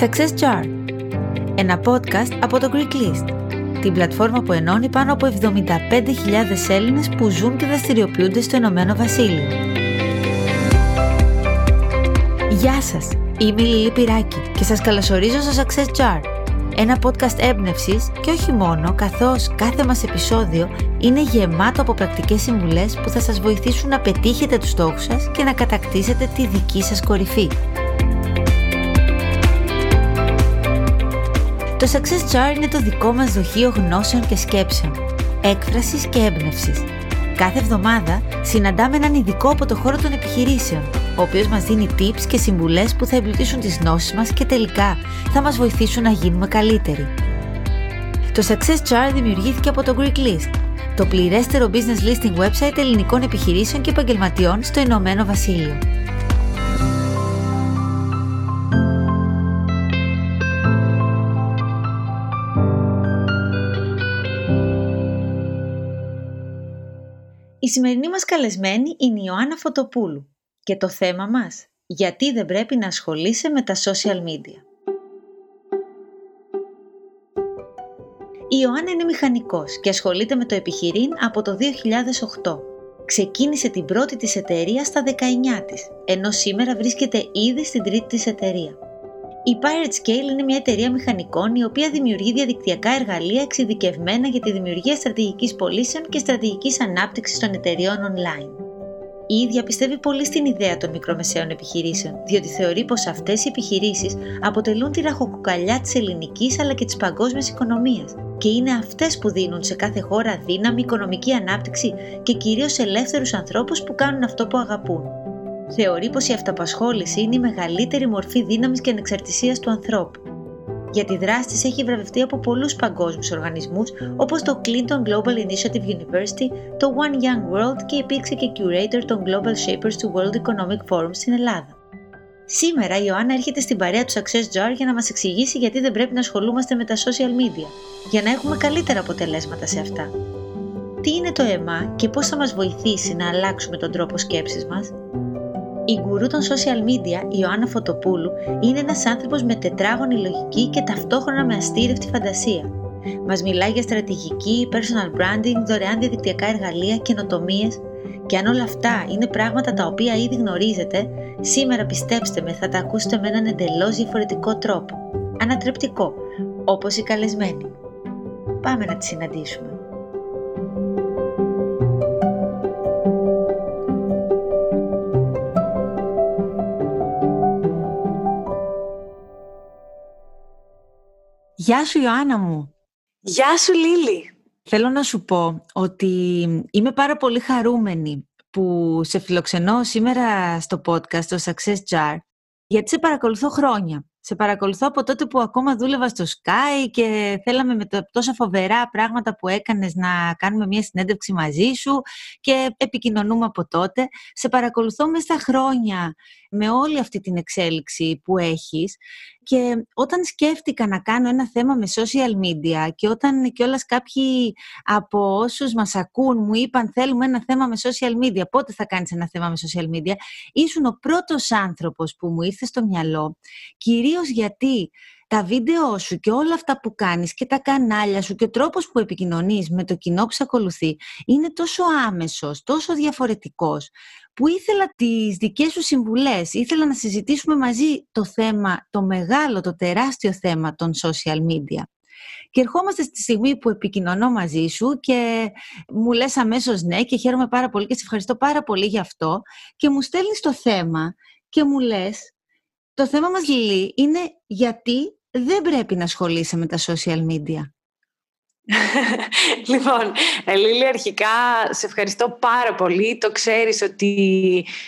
Success Jar Ένα podcast από το Greek List Την πλατφόρμα που ενώνει πάνω από 75.000 Έλληνες που ζουν και δραστηριοποιούνται στο Ηνωμένο Βασίλειο. Γεια σας! Είμαι η Λίλη Πυράκη και σας καλωσορίζω στο Success Jar ένα podcast έμπνευσης και όχι μόνο, καθώς κάθε μας επεισόδιο είναι γεμάτο από πρακτικές συμβουλές που θα σας βοηθήσουν να πετύχετε τους στόχους σας και να κατακτήσετε τη δική σας κορυφή. Το Success Jar είναι το δικό μας δοχείο γνώσεων και σκέψεων, έκφρασης και έμπνευσης. Κάθε εβδομάδα συναντάμε έναν ειδικό από το χώρο των επιχειρήσεων, ο οποίος μας δίνει tips και συμβουλές που θα εμπλουτίσουν τις γνώσεις μας και τελικά θα μας βοηθήσουν να γίνουμε καλύτεροι. Το Success Chart δημιουργήθηκε από το Greek List, το πληρέστερο business listing website ελληνικών επιχειρήσεων και επαγγελματιών στο Ηνωμένο Βασίλειο. Η σημερινή μας καλεσμένη είναι η Ιωάννα Φωτοπούλου και το θέμα μας γιατί δεν πρέπει να ασχολείσαι με τα social media. Η Ιωάννα είναι μηχανικός και ασχολείται με το επιχειρήν από το 2008. Ξεκίνησε την πρώτη της εταιρεία στα 19 της, ενώ σήμερα βρίσκεται ήδη στην τρίτη της εταιρεία. Η Pirate Scale είναι μια εταιρεία μηχανικών η οποία δημιουργεί διαδικτυακά εργαλεία εξειδικευμένα για τη δημιουργία στρατηγικής πωλήσεων και στρατηγικής ανάπτυξης των εταιρεών online. Η ίδια πιστεύει πολύ στην ιδέα των μικρομεσαίων επιχειρήσεων, διότι θεωρεί πως αυτές οι επιχειρήσεις αποτελούν τη ραχοκοκαλιά της ελληνικής αλλά και της παγκόσμιας οικονομίας και είναι αυτές που δίνουν σε κάθε χώρα δύναμη, οικονομική ανάπτυξη και κυρίως ελεύθερους ανθρώπους που κάνουν αυτό που αγαπούν. Θεωρεί πως η αυταπασχόληση είναι η μεγαλύτερη μορφή δύναμης και ανεξαρτησίας του ανθρώπου. Για τη δράση της έχει βραβευτεί από πολλούς παγκόσμιους οργανισμούς όπως το Clinton Global Initiative University, το One Young World και υπήρξε και curator των Global Shapers του World Economic Forum στην Ελλάδα. Σήμερα η Ιωάννα έρχεται στην παρέα του Success Jar για να μας εξηγήσει γιατί δεν πρέπει να ασχολούμαστε με τα social media, για να έχουμε καλύτερα αποτελέσματα σε αυτά. Τι είναι το ΕΜΑ και πώς θα μας βοηθήσει να αλλάξουμε τον τρόπο σκέψης μας, η γκουρού των social media, η Ιωάννα Φωτοπούλου, είναι ένας άνθρωπος με τετράγωνη λογική και ταυτόχρονα με αστήρευτη φαντασία. Μας μιλάει για στρατηγική, personal branding, δωρεάν διαδικτυακά εργαλεία, καινοτομίες. Και αν όλα αυτά είναι πράγματα τα οποία ήδη γνωρίζετε, σήμερα πιστέψτε με θα τα ακούσετε με έναν εντελώς διαφορετικό τρόπο. Ανατρεπτικό, όπως η καλεσμένη. Πάμε να τη συναντήσουμε. Γεια σου Ιωάννα μου. Γεια σου Λίλη. Θέλω να σου πω ότι είμαι πάρα πολύ χαρούμενη που σε φιλοξενώ σήμερα στο podcast, το Success Jar, γιατί σε παρακολουθώ χρόνια. Σε παρακολουθώ από τότε που ακόμα δούλευα στο Sky και θέλαμε με τα τόσα φοβερά πράγματα που έκανες να κάνουμε μια συνέντευξη μαζί σου και επικοινωνούμε από τότε. Σε παρακολουθώ μέσα στα χρόνια με όλη αυτή την εξέλιξη που έχεις. Και όταν σκέφτηκα να κάνω ένα θέμα με social media και όταν κιόλας κάποιοι από όσους μας ακούν μου είπαν θέλουμε ένα θέμα με social media, πότε θα κάνεις ένα θέμα με social media, ήσουν ο πρώτος άνθρωπος που μου ήρθε στο μυαλό, κυρίως γιατί τα βίντεο σου και όλα αυτά που κάνεις και τα κανάλια σου και ο τρόπος που επικοινωνείς με το κοινό που σε ακολουθεί είναι τόσο άμεσος, τόσο διαφορετικός που ήθελα τις δικές σου συμβουλές, ήθελα να συζητήσουμε μαζί το θέμα, το μεγάλο, το τεράστιο θέμα των social media. Και ερχόμαστε στη στιγμή που επικοινωνώ μαζί σου και μου λες αμέσως ναι και χαίρομαι πάρα πολύ και σε ευχαριστώ πάρα πολύ γι' αυτό και μου στέλνεις το θέμα και μου λες το θέμα μας Λιλή είναι γιατί δεν πρέπει να ασχολείσαι με τα social media. λοιπόν, Λίλη, αρχικά σε ευχαριστώ πάρα πολύ. Το ξέρεις ότι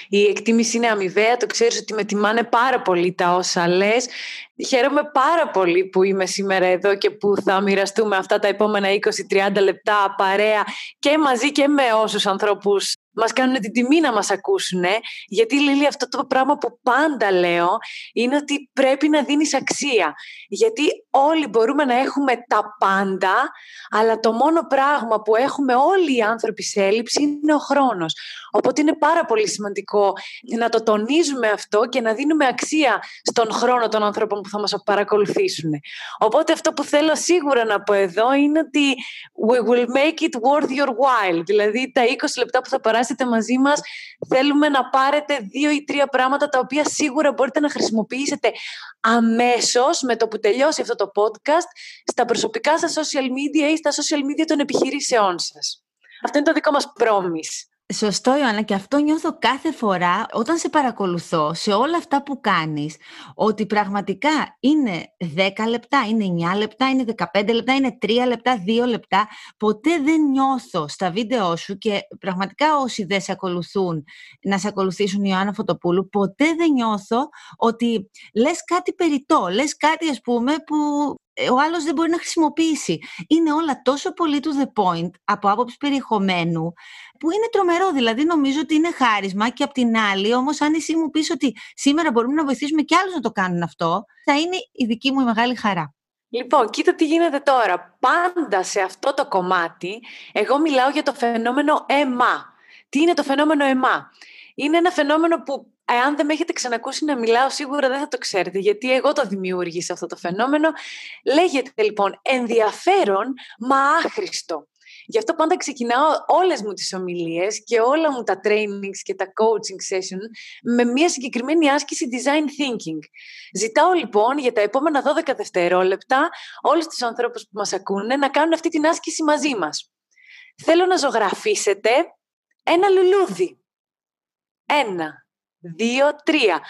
η εκτίμηση είναι αμοιβαία, το ξέρεις ότι με τιμάνε πάρα πολύ τα όσα λες. Χαίρομαι πάρα πολύ που είμαι σήμερα εδώ και που θα μοιραστούμε αυτά τα επόμενα 20-30 λεπτά παρέα και μαζί και με όσους ανθρώπους μας κάνουν την τιμή να μας ακούσουν, γιατί Λίλη αυτό το πράγμα που πάντα λέω είναι ότι πρέπει να δίνεις αξία. Γιατί όλοι μπορούμε να έχουμε τα πάντα, αλλά το μόνο πράγμα που έχουμε όλοι οι άνθρωποι σε έλλειψη είναι ο χρόνος. Οπότε είναι πάρα πολύ σημαντικό να το τονίζουμε αυτό και να δίνουμε αξία στον χρόνο των ανθρώπων που θα μας παρακολουθήσουν. Οπότε αυτό που θέλω σίγουρα να πω εδώ είναι ότι we will make it worth your while. Δηλαδή τα 20 λεπτά που θα περάσετε μαζί μας θέλουμε να πάρετε δύο ή τρία πράγματα τα οποία σίγουρα μπορείτε να χρησιμοποιήσετε αμέσως με το που τελειώσει αυτό το podcast στα προσωπικά σας social media ή στα social media των επιχειρήσεών σας. Αυτό είναι το δικό μας promise. Σωστό Ιωάννα και αυτό νιώθω κάθε φορά όταν σε παρακολουθώ σε όλα αυτά που κάνεις ότι πραγματικά είναι 10 λεπτά, είναι 9 λεπτά, είναι 15 λεπτά, είναι 3 λεπτά, 2 λεπτά. Ποτέ δεν νιώθω στα βίντεό σου και πραγματικά όσοι δεν σε ακολουθούν να σε ακολουθήσουν Ιωάννα Φωτοπούλου, ποτέ δεν νιώθω ότι λες κάτι περιττό, λες κάτι ας πούμε που ε, ο άλλος δεν μπορεί να χρησιμοποιήσει. Είναι όλα τόσο πολύ to the point από άποψη περιεχομένου που είναι τρομερό. Δηλαδή νομίζω ότι είναι χάρισμα και απ' την άλλη όμως αν εσύ μου πεις ότι σήμερα μπορούμε να βοηθήσουμε και άλλους να το κάνουν αυτό θα είναι η δική μου η μεγάλη χαρά. Λοιπόν, κοίτα τι γίνεται τώρα. Πάντα σε αυτό το κομμάτι εγώ μιλάω για το φαινόμενο ΕΜΑ. Τι είναι το φαινόμενο ΕΜΑ. Είναι ένα φαινόμενο που Εάν δεν με έχετε ξανακούσει να μιλάω, σίγουρα δεν θα το ξέρετε, γιατί εγώ το δημιούργησα αυτό το φαινόμενο. Λέγεται λοιπόν ενδιαφέρον, μα άχρηστο. Γι' αυτό πάντα ξεκινάω όλες μου τις ομιλίες και όλα μου τα trainings και τα coaching session με μια συγκεκριμένη άσκηση design thinking. Ζητάω λοιπόν για τα επόμενα 12 δευτερόλεπτα όλους τους ανθρώπους που μας ακούνε να κάνουν αυτή την άσκηση μαζί μας. Θέλω να ζωγραφίσετε ένα λουλούδι. Ένα, δύο, τρία.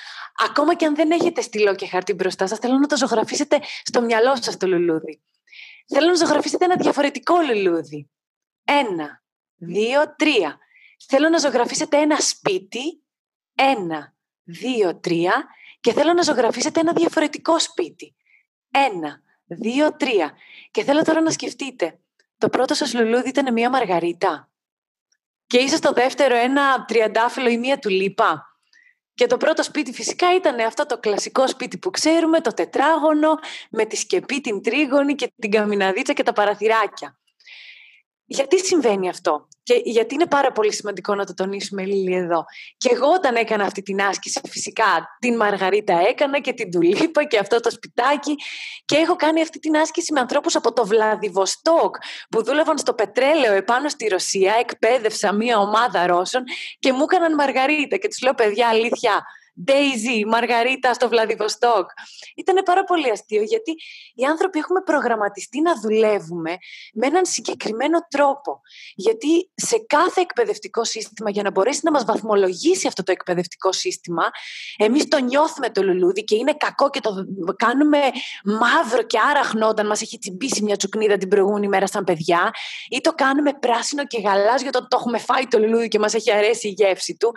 Ακόμα και αν δεν έχετε στυλό και χαρτί μπροστά σας, θέλω να το ζωγραφίσετε στο μυαλό σας το λουλούδι. Θέλω να ζωγραφίσετε ένα διαφορετικό λουλούδι. Ένα, δύο, τρία. Θέλω να ζωγραφίσετε ένα σπίτι. Ένα, δύο, τρία. Και θέλω να ζωγραφίσετε ένα διαφορετικό σπίτι. Ένα, δύο, τρία. Και θέλω τώρα να σκεφτείτε. Το πρώτο σας λουλούδι ήταν μια μαργαρίτα. Και ίσως το δεύτερο ένα τριαντάφυλλο ή μία τουλίπα. Και το πρώτο σπίτι φυσικά ήταν αυτό το κλασικό σπίτι που ξέρουμε, το τετράγωνο, με τη σκεπή, την τρίγωνη και την καμιναδίτσα και τα παραθυράκια. Γιατί συμβαίνει αυτό; Και γιατί είναι πάρα πολύ σημαντικό να το τονίσουμε Λίλη εδώ. Και εγώ όταν έκανα αυτή την άσκηση φυσικά την Μαργαρίτα έκανα και την Τουλίπα και αυτό το σπιτάκι και έχω κάνει αυτή την άσκηση με ανθρώπους από το Βλαδιβοστόκ που δούλευαν στο πετρέλαιο επάνω στη Ρωσία, εκπαίδευσα μία ομάδα Ρώσων και μου έκαναν Μαργαρίτα και τους λέω παιδιά αλήθεια Daisy, Μαργαρίτα στο Βλαδιβοστόκ. Ήταν πάρα πολύ αστείο γιατί οι άνθρωποι έχουμε προγραμματιστεί να δουλεύουμε με έναν συγκεκριμένο τρόπο. Γιατί σε κάθε εκπαιδευτικό σύστημα, για να μπορέσει να μας βαθμολογήσει αυτό το εκπαιδευτικό σύστημα, εμείς το νιώθουμε το λουλούδι και είναι κακό και το κάνουμε μαύρο και άραχνο όταν μας έχει τσιμπήσει μια τσουκνίδα την προηγούμενη μέρα σαν παιδιά, ή το κάνουμε πράσινο και γαλάζιο όταν το έχουμε φάει το λουλούδι και μας έχει αρέσει η γεύση του.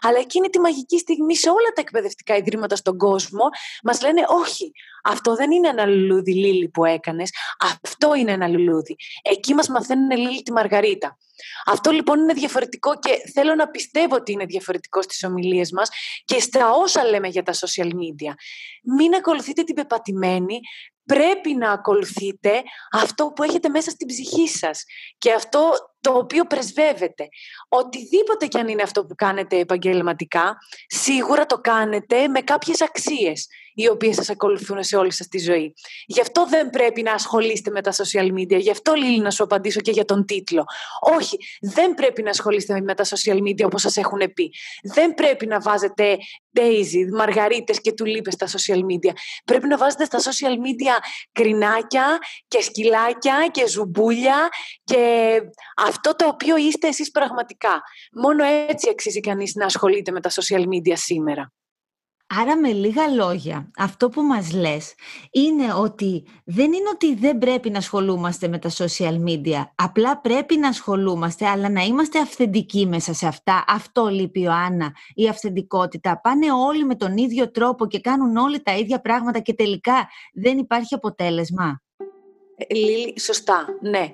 Αλλά εκείνη τη μαγική στιγμή σε όλα τα εκπαιδευτικά ιδρύματα στον κόσμο μας λένε όχι, αυτό δεν είναι ένα λουλούδι λίλι που έκανες, αυτό είναι ένα λουλούδι. Εκεί μας μαθαίνουν λίλι τη Μαργαρίτα. Αυτό λοιπόν είναι διαφορετικό και θέλω να πιστεύω ότι είναι διαφορετικό στις ομιλίες μας και στα όσα λέμε για τα social media. Μην ακολουθείτε την πεπατημένη, πρέπει να ακολουθείτε αυτό που έχετε μέσα στην ψυχή σας και αυτό το οποίο πρεσβεύετε. Οτιδήποτε κι αν είναι αυτό που κάνετε επαγγελματικά, σίγουρα το κάνετε με κάποιες αξίες οι οποίες σας ακολουθούν σε όλη σας τη ζωή. Γι' αυτό δεν πρέπει να ασχολείστε με τα social media. Γι' αυτό, Λίλη, να σου απαντήσω και για τον τίτλο. Όχι, δεν πρέπει να ασχολείστε με τα social media όπως σας έχουν πει. Δεν πρέπει να βάζετε Daisy, μαργαρίτες και τουλίπες στα social media. Πρέπει να βάζετε στα social media κρινάκια και σκυλάκια και ζουμπούλια και αυτό το οποίο είστε εσείς πραγματικά. Μόνο έτσι αξίζει κανείς να ασχολείται με τα social media σήμερα. Άρα με λίγα λόγια, αυτό που μας λες είναι ότι δεν είναι ότι δεν πρέπει να ασχολούμαστε με τα social media, απλά πρέπει να ασχολούμαστε, αλλά να είμαστε αυθεντικοί μέσα σε αυτά. Αυτό λείπει ο Άννα, η αυθεντικότητα. Πάνε όλοι με τον ίδιο τρόπο και κάνουν όλοι τα ίδια πράγματα και τελικά δεν υπάρχει αποτέλεσμα. Ε, Λίλη, σωστά, ναι.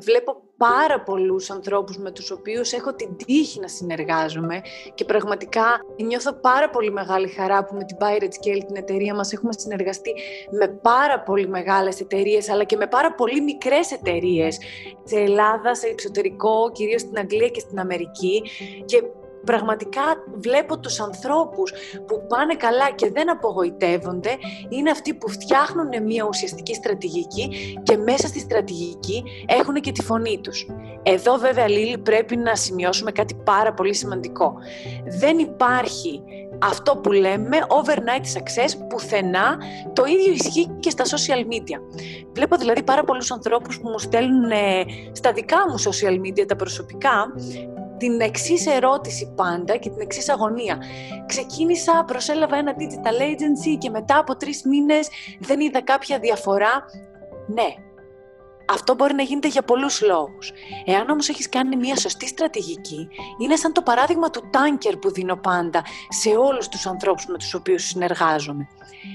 Βλέπω πάρα πολλούς ανθρώπους με τους οποίους έχω την τύχη να συνεργάζομαι και πραγματικά νιώθω πάρα πολύ μεγάλη χαρά που με την Pirate Scale, την εταιρεία μας, έχουμε συνεργαστεί με πάρα πολύ μεγάλες εταιρείες αλλά και με πάρα πολύ μικρές εταιρείες σε Ελλάδα, σε εξωτερικό, κυρίως στην Αγγλία και στην Αμερική. Και πραγματικά βλέπω τους ανθρώπους που πάνε καλά και δεν απογοητεύονται είναι αυτοί που φτιάχνουν μια ουσιαστική στρατηγική και μέσα στη στρατηγική έχουν και τη φωνή τους. Εδώ βέβαια Λίλη πρέπει να σημειώσουμε κάτι πάρα πολύ σημαντικό. Δεν υπάρχει αυτό που λέμε overnight success πουθενά, το ίδιο ισχύει και στα social media. Βλέπω δηλαδή πάρα πολλούς ανθρώπους που μου στέλνουν στα δικά μου social media τα προσωπικά την εξής ερώτηση πάντα και την εξής αγωνία. Ξεκίνησα, προσέλαβα ένα digital agency και μετά από τρεις μήνες δεν είδα κάποια διαφορά. Ναι, αυτό μπορεί να γίνεται για πολλούς λόγους. Εάν όμως έχεις κάνει μια σωστή στρατηγική, είναι σαν το παράδειγμα του τάνκερ που δίνω πάντα σε όλους τους ανθρώπους με τους οποίους συνεργάζομαι.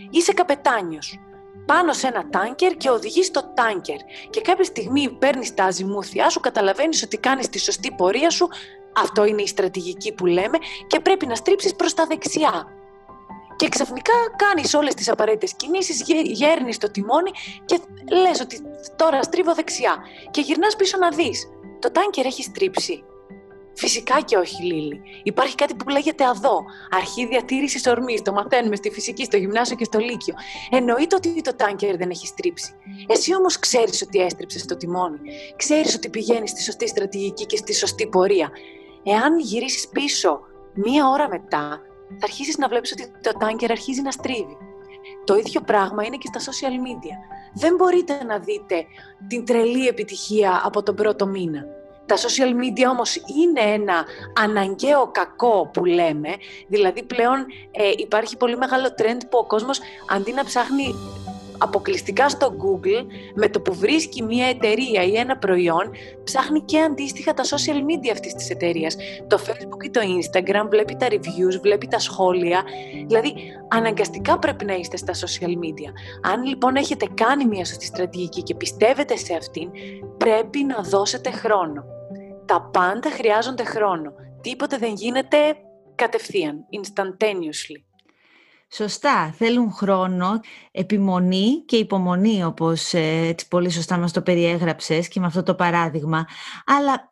Είσαι καπετάνιος πάνω σε ένα τάνκερ και οδηγείς το τάνκερ και κάποια στιγμή παίρνεις τα αζημούθια σου, καταλαβαίνεις ότι κάνεις τη σωστή πορεία σου, αυτό είναι η στρατηγική που λέμε και πρέπει να στρίψεις προς τα δεξιά. Και ξαφνικά κάνεις όλες τις απαραίτητες κινήσεις, γέρνεις το τιμόνι και λες ότι τώρα στρίβω δεξιά και γυρνάς πίσω να δεις. Το τάνκερ έχει στρίψει. Φυσικά και όχι, Λίλη. Υπάρχει κάτι που λέγεται αδό. Αρχή διατήρησης ορμής. Το μαθαίνουμε στη φυσική, στο γυμνάσιο και στο λύκειο. Εννοείται ότι το τάνκερ δεν έχει στρίψει. Εσύ όμως ξέρεις ότι έστριψε το τιμόνι. Ξέρεις ότι πηγαίνεις στη σωστή στρατηγική και στη σωστή πορεία. Εάν γυρίσεις πίσω μία ώρα μετά, θα αρχίσεις να βλέπεις ότι το τάνκερ αρχίζει να στρίβει. Το ίδιο πράγμα είναι και στα social media. Δεν μπορείτε να δείτε την τρελή επιτυχία από τον πρώτο μήνα. Τα social media όμως είναι ένα αναγκαίο κακό που λέμε, δηλαδή πλέον ε, υπάρχει πολύ μεγάλο trend που ο κόσμος αντί να ψάχνει αποκλειστικά στο Google, με το που βρίσκει μια εταιρεία ή ένα προϊόν, ψάχνει και αντίστοιχα τα social media αυτής της εταιρείας. Το Facebook ή το Instagram, βλέπει τα reviews, βλέπει τα σχόλια, δηλαδή αναγκαστικά πρέπει να είστε στα social media. Αν λοιπόν έχετε κάνει μια σωστή στρατηγική και πιστεύετε σε αυτήν, πρέπει να δώσετε χρόνο τα πάντα χρειάζονται χρόνο. Τίποτε δεν γίνεται κατευθείαν, instantaneously. Σωστά, θέλουν χρόνο, επιμονή και υπομονή όπως ε, έτσι πολύ σωστά μας το περιέγραψες και με αυτό το παράδειγμα. Αλλά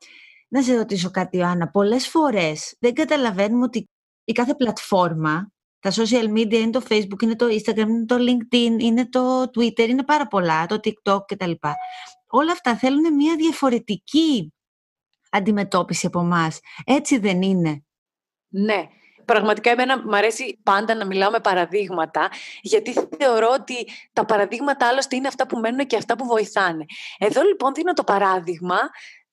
να σε ρωτήσω κάτι Ιωάννα, πολλές φορές δεν καταλαβαίνουμε ότι η κάθε πλατφόρμα, τα social media είναι το facebook, είναι το instagram, είναι το linkedin, είναι το twitter, είναι πάρα πολλά, το tiktok κτλ. Όλα αυτά θέλουν μια διαφορετική αντιμετώπιση από εμάς. Έτσι δεν είναι; Ναι. Πραγματικά εμένα μου αρέσει πάντα να μιλάω με παραδείγματα, γιατί θεωρώ ότι τα παραδείγματα άλλωστε είναι αυτά που μένουν και αυτά που βοηθάνε. Εδώ λοιπόν δίνω το παράδειγμα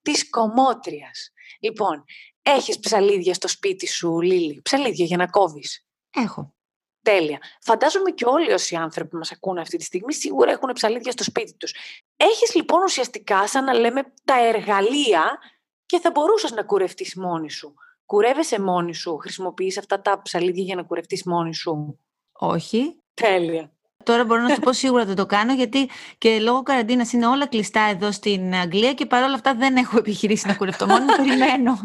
της κομμότριας. Λοιπόν, έχεις ψαλίδια στο σπίτι σου, Λίλη, ψαλίδια για να κόβεις. Έχω. Τέλεια. Φαντάζομαι και όλοι όσοι άνθρωποι μας ακούνε αυτή τη στιγμή σίγουρα έχουν ψαλίδια στο σπίτι τους. Έχεις λοιπόν ουσιαστικά σαν να λέμε τα εργαλεία και θα μπορούσες να κουρευτείς μόνη σου. Κουρεύεσαι μόνη σου, χρησιμοποιείς αυτά τα ψαλίδια για να κουρευτείς μόνη σου; Όχι. Τέλεια. Τώρα μπορώ να σου πω σίγουρα ότι το κάνω γιατί και λόγω καραντίνας είναι όλα κλειστά εδώ στην Αγγλία και παρόλα αυτά δεν έχω επιχειρήσει να κουρευτώ μόνη, περιμένω.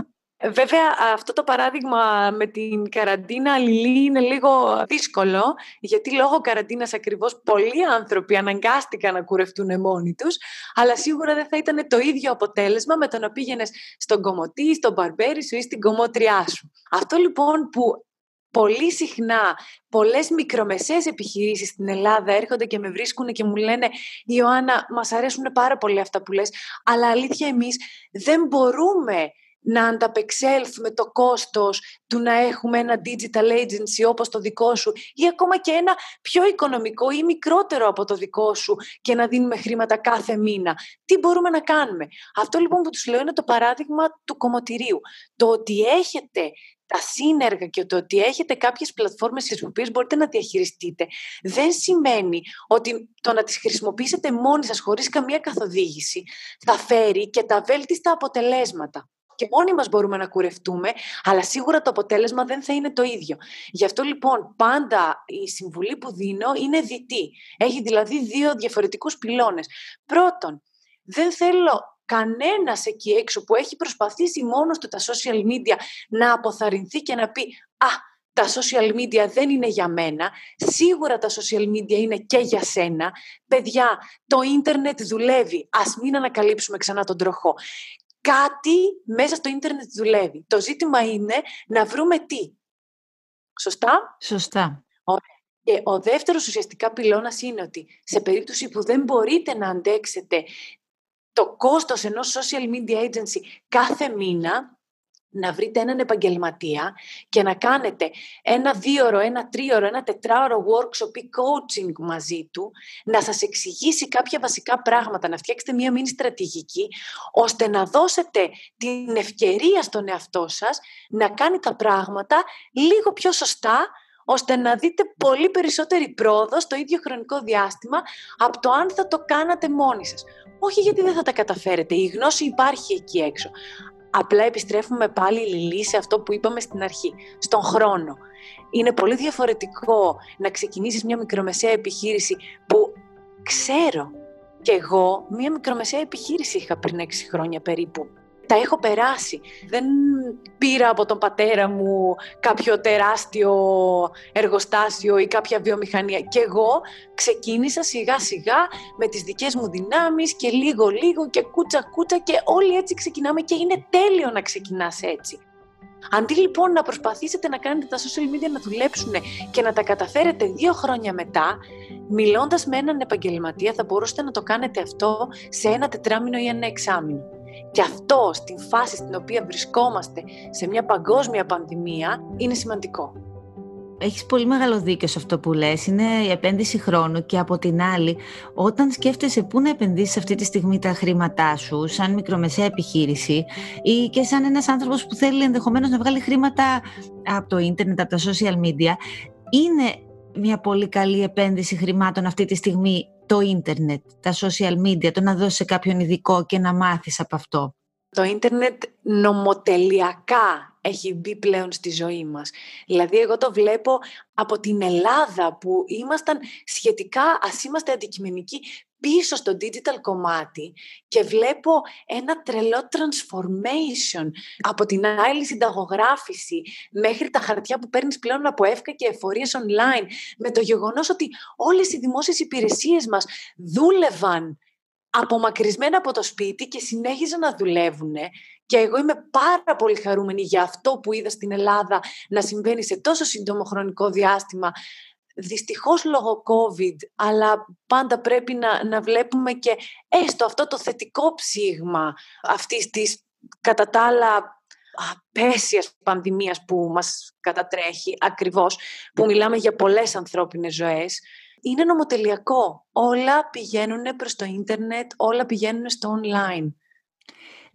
Βέβαια, αυτό το παράδειγμα με την καραντίνα Λιλή είναι λίγο δύσκολο, γιατί λόγω καραντίνας ακριβώς πολλοί άνθρωποι αναγκάστηκαν να κουρευτούν μόνοι τους, αλλά σίγουρα δεν θα ήταν το ίδιο αποτέλεσμα με το να πήγαινες στον κομμωτή, στον μπαρμπέρι σου ή στην κομμότριά σου. Αυτό λοιπόν που πολύ συχνά πολλές μικρομεσαίες επιχειρήσεις στην Ελλάδα έρχονται και με βρίσκουν και μου λένε «Ιωάννα, μας αρέσουν πάρα πολύ αυτά που λες, αλλά αλήθεια εμείς δεν μπορούμε να ανταπεξέλθουμε το κόστος του να έχουμε ένα digital agency όπως το δικό σου ή ακόμα και ένα πιο οικονομικό ή μικρότερο από το δικό σου και να δίνουμε χρήματα κάθε μήνα. Τι μπορούμε να κάνουμε; Αυτό λοιπόν που τους λέω είναι το παράδειγμα του κομμωτηρίου. Το ότι έχετε τα σύνεργα και το ότι έχετε κάποιες πλατφόρμες στις οποίες μπορείτε να διαχειριστείτε δεν σημαίνει ότι το να τις χρησιμοποιήσετε μόνοι σας χωρίς καμία καθοδήγηση θα φέρει και τα βέλτιστα αποτελέσματα και μόνοι μας μπορούμε να κουρευτούμε, αλλά σίγουρα το αποτέλεσμα δεν θα είναι το ίδιο. Γι' αυτό λοιπόν πάντα η συμβουλή που δίνω είναι διτή. Έχει δηλαδή δύο διαφορετικούς πυλώνες. Πρώτον, δεν θέλω κανένας εκεί έξω που έχει προσπαθήσει μόνος του τα social media να αποθαρρυνθεί και να πει «Α, τα social media δεν είναι για μένα, σίγουρα τα social media είναι και για σένα. Παιδιά, το ίντερνετ δουλεύει, ας μην ανακαλύψουμε ξανά τον τροχό. Κάτι μέσα στο ίντερνετ δουλεύει. Το ζήτημα είναι να βρούμε τι. Σωστά; Σωστά. Ωραία. Και ο δεύτερος ουσιαστικά πυλώνας είναι ότι σε περίπτωση που δεν μπορείτε να αντέξετε το κόστος ενός social media agency κάθε μήνα, να βρείτε έναν επαγγελματία και να κάνετε ένα δίωρο, ένα τρίωρο, ένα τετράωρο workshop ή coaching μαζί του, να σας εξηγήσει κάποια βασικά πράγματα, να φτιάξετε μία μήνυ στρατηγική, ώστε να δώσετε την ευκαιρία στον εαυτό σας να κάνει τα πράγματα λίγο πιο σωστά, ώστε να δείτε πολύ περισσότερη πρόοδο στο ίδιο χρονικό διάστημα από το αν θα το κάνατε μόνοι σας. Όχι γιατί δεν θα τα καταφέρετε, η γνώση υπάρχει εκεί έξω. Απλά επιστρέφουμε πάλι Λιλή σε αυτό που είπαμε στην αρχή, στον χρόνο. Είναι πολύ διαφορετικό να ξεκινήσεις μια μικρομεσαία επιχείρηση που ξέρω και εγώ μια μικρομεσαία επιχείρηση είχα πριν 6 χρόνια περίπου τα έχω περάσει. Δεν πήρα από τον πατέρα μου κάποιο τεράστιο εργοστάσιο ή κάποια βιομηχανία. Και εγώ ξεκίνησα σιγά σιγά με τις δικές μου δυνάμεις και λίγο λίγο και κούτσα κούτσα και όλοι έτσι ξεκινάμε και είναι τέλειο να ξεκινάς έτσι. Αντί λοιπόν να προσπαθήσετε να κάνετε τα social media να δουλέψουν και να τα καταφέρετε δύο χρόνια μετά, μιλώντας με έναν επαγγελματία θα μπορούσατε να το κάνετε αυτό σε ένα τετράμινο ή ένα εξάμινο. Και αυτό στην φάση στην οποία βρισκόμαστε σε μια παγκόσμια πανδημία είναι σημαντικό. Έχεις πολύ μεγάλο δίκιο σε αυτό που λες. Είναι η επένδυση χρόνου και από την άλλη, όταν σκέφτεσαι πού να επενδύσεις αυτή τη στιγμή τα χρήματά σου, σαν μικρομεσαία επιχείρηση ή και σαν ένας άνθρωπος που θέλει ενδεχομένως να βγάλει χρήματα από το ίντερνετ, από τα social media, είναι μια πολύ καλή επένδυση χρημάτων αυτή τη στιγμή το ίντερνετ, τα social media, το να δώσεις σε κάποιον ειδικό και να μάθεις από αυτό. Το ίντερνετ νομοτελειακά έχει μπει πλέον στη ζωή μας. Δηλαδή εγώ το βλέπω από την Ελλάδα που ήμασταν σχετικά, ας είμαστε αντικειμενικοί, πίσω στο digital κομμάτι και βλέπω ένα τρελό transformation από την άλλη συνταγογράφηση μέχρι τα χαρτιά που παίρνεις πλέον από εύκα και εφορίες online με το γεγονός ότι όλες οι δημόσιες υπηρεσίες μας δούλευαν απομακρυσμένα από το σπίτι και συνέχιζαν να δουλεύουν. Και εγώ είμαι πάρα πολύ χαρούμενη για αυτό που είδα στην Ελλάδα να συμβαίνει σε τόσο σύντομο χρονικό διάστημα δυστυχώς λόγω COVID, αλλά πάντα πρέπει να, να βλέπουμε και έστω αυτό το θετικό ψήγμα αυτής της κατά τα άλλα απέσιας πανδημίας που μας κατατρέχει ακριβώς, που μιλάμε για πολλές ανθρώπινες ζωές, είναι νομοτελειακό. Όλα πηγαίνουν προς το ίντερνετ, όλα πηγαίνουν στο online.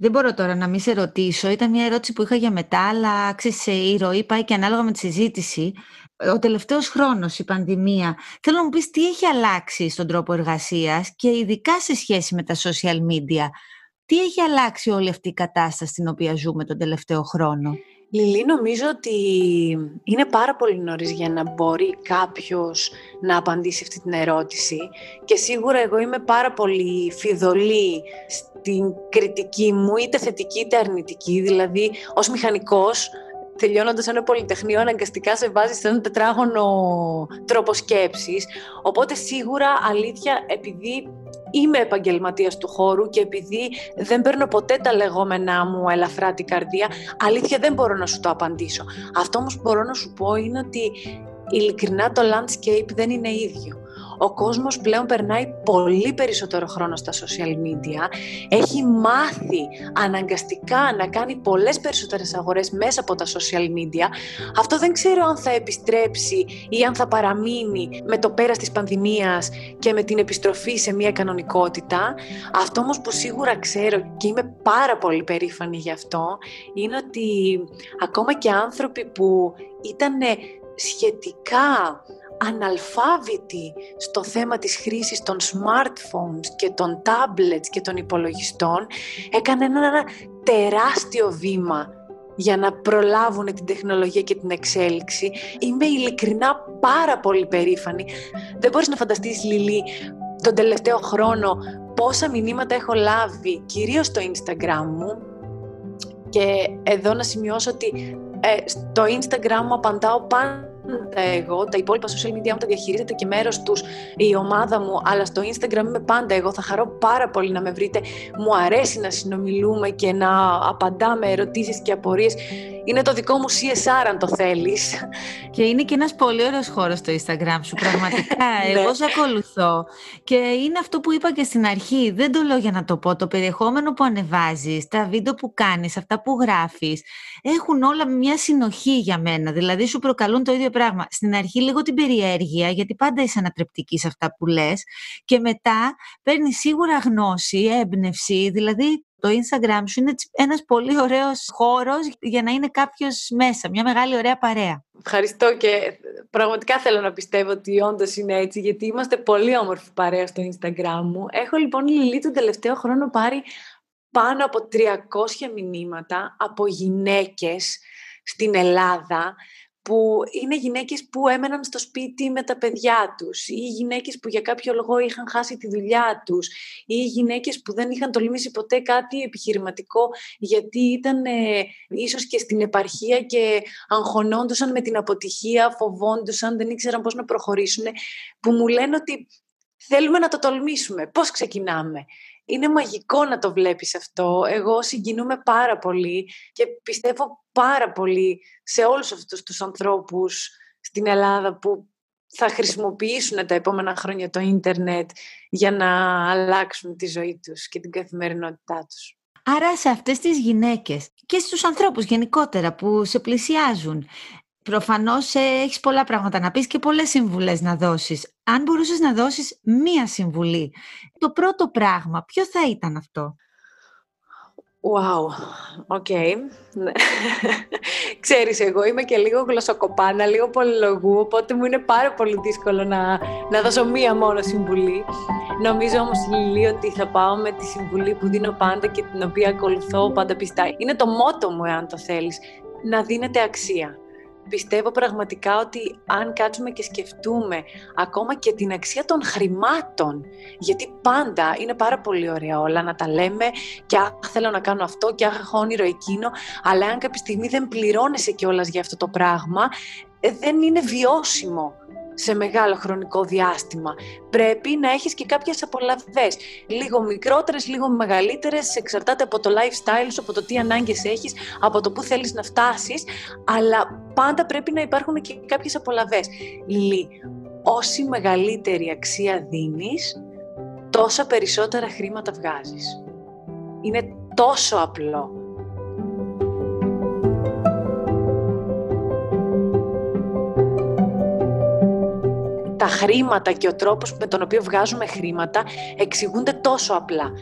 Δεν μπορώ τώρα να μην σε ρωτήσω. Ήταν μια ερώτηση που είχα για μετά, αλλά άξισε η ροή, πάει και ανάλογα με τη συζήτηση. Ο τελευταίος χρόνος, η πανδημία, θέλω να μου πεις τι έχει αλλάξει στον τρόπο εργασίας και ειδικά σε σχέση με τα social media. Τι έχει αλλάξει όλη αυτή η κατάσταση στην οποία ζούμε τον τελευταίο χρόνο; Λιλή, νομίζω ότι είναι πάρα πολύ νωρίς για να μπορεί κάποιος να απαντήσει αυτή την ερώτηση και σίγουρα εγώ είμαι πάρα πολύ φιδωλή στην κριτική μου, είτε θετική είτε αρνητική, δηλαδή ως μηχανικός τελειώνοντας ένα πολυτεχνείο, αναγκαστικά σε βάζεις σε ένα τετράγωνο τρόπο σκέψης. Οπότε σίγουρα αλήθεια, επειδή είμαι επαγγελματίας του χώρου και επειδή δεν παίρνω ποτέ τα λεγόμενά μου ελαφρά την καρδία, αλήθεια δεν μπορώ να σου το απαντήσω. Αυτό όμως που μπορώ να σου πω είναι ότι ειλικρινά το landscape δεν είναι ίδιο. Ο κόσμος πλέον περνάει πολύ περισσότερο χρόνο στα social media, έχει μάθει αναγκαστικά να κάνει πολλές περισσότερες αγορές μέσα από τα social media. Αυτό δεν ξέρω αν θα επιστρέψει ή αν θα παραμείνει με το πέρας της πανδημίας και με την επιστροφή σε μια κανονικότητα. Αυτό όμως που σίγουρα ξέρω και είμαι πάρα πολύ περήφανη γι' αυτό, είναι ότι ακόμα και άνθρωποι που ήταν σχετικά αναλφάβητοι στο θέμα της χρήσης των smartphones και των tablets και των υπολογιστών έκανε ένα τεράστιο βήμα για να προλάβουν την τεχνολογία και την εξέλιξη. Είμαι ειλικρινά πάρα πολύ περήφανη. Δεν μπορείς να φανταστείς, Λιλή, τον τελευταίο χρόνο πόσα μηνύματα έχω λάβει, κυρίως στο Instagram μου, και εδώ να σημειώσω ότι ε, στο Instagram μου απαντάω πάντα εγώ, τα υπόλοιπα social media μου τα διαχειρίζεται και μέρος τους η ομάδα μου, αλλά στο Instagram είμαι πάντα εγώ. Θα χαρώ πάρα πολύ να με βρείτε. Μου αρέσει να συνομιλούμε και να απαντάμε ερωτήσεις και απορίες. Είναι το δικό μου CSR αν το θέλεις. Και είναι και ένας πολύ ωραίος χώρος στο Instagram σου, πραγματικά. Ναι. Εγώ σε ακολουθώ. Και είναι αυτό που είπα και στην αρχή, δεν το λέω για να το πω, το περιεχόμενο που ανεβάζεις, τα βίντεο που κάνεις, αυτά που γράφεις, έχουν όλα μια συνοχή για μένα. Δηλαδή σου προκαλούν το ίδιο πράγμα. Στην αρχή λίγο την περιέργεια, γιατί πάντα είσαι ανατρεπτική σε αυτά που λες και μετά παίρνεις σίγουρα γνώση, έμπνευση, δηλαδή το Instagram σου είναι ένας πολύ ωραίος χώρος για να είναι κάποιος μέσα, μια μεγάλη ωραία παρέα. Ευχαριστώ και πραγματικά θέλω να πιστεύω ότι όντως είναι έτσι, γιατί είμαστε πολύ όμορφη παρέα στο Instagram μου. Έχω λοιπόν Λιλή τον τελευταίο χρόνο πάρει πάνω από 300 μηνύματα από γυναίκες στην Ελλάδα που είναι γυναίκες που έμεναν στο σπίτι με τα παιδιά τους ή γυναίκες που για κάποιο λόγο είχαν χάσει τη δουλειά τους ή γυναίκες που δεν είχαν τολμήσει ποτέ κάτι επιχειρηματικό γιατί ήταν ε, ίσως και στην επαρχία και αγχωνόντουσαν με την αποτυχία, φοβόντουσαν, δεν ήξεραν πώς να προχωρήσουν που μου λένε ότι θέλουμε να το τολμήσουμε. Πώς ξεκινάμε; Είναι μαγικό να το βλέπεις αυτό. Εγώ συγκινούμαι πάρα πολύ και πιστεύω πάρα πολύ σε όλους αυτούς τους ανθρώπους στην Ελλάδα που θα χρησιμοποιήσουν τα επόμενα χρόνια το ίντερνετ για να αλλάξουν τη ζωή τους και την καθημερινότητά τους. Άρα σε αυτές τις γυναίκες και στους ανθρώπους γενικότερα που σε πλησιάζουν, προφανώς ε, έχεις πολλά πράγματα να πεις και πολλές συμβουλές να δώσεις. Αν μπορούσες να δώσεις μία συμβουλή, το πρώτο πράγμα, ποιο θα ήταν αυτό; Wow, OK. Okay. Ξέρεις, εγώ είμαι και λίγο γλωσσοκοπάνα, λίγο πολυλογού, οπότε μου είναι πάρα πολύ δύσκολο να, να δώσω μία μόνο συμβουλή. Νομίζω όμως, Λιλή, ότι θα πάω με τη συμβουλή που δίνω πάντα και την οποία ακολουθώ πάντα πιστά. Είναι το μότο μου, εάν το θέλεις, να δίνεται αξία πιστεύω πραγματικά ότι αν κάτσουμε και σκεφτούμε ακόμα και την αξία των χρημάτων, γιατί πάντα είναι πάρα πολύ ωραία όλα να τα λέμε και αχ, θέλω να κάνω αυτό και αχ, έχω όνειρο εκείνο, αλλά αν κάποια στιγμή δεν πληρώνεσαι κιόλας για αυτό το πράγμα, ε, δεν είναι βιώσιμο σε μεγάλο χρονικό διάστημα. Πρέπει να έχεις και κάποιες απολαυές. Λίγο μικρότερες, λίγο μεγαλύτερες, εξαρτάται από το lifestyle σου, από το τι ανάγκες έχεις, από το που θέλεις να φτάσεις, αλλά πάντα πρέπει να υπάρχουν και κάποιες απολαυές. Λί, όση μεγαλύτερη αξία δίνεις, τόσα περισσότερα χρήματα βγάζεις. Είναι τόσο απλό. Τα χρήματα και ο τρόπος με τον οποίο βγάζουμε χρήματα εξηγούνται τόσο απλά.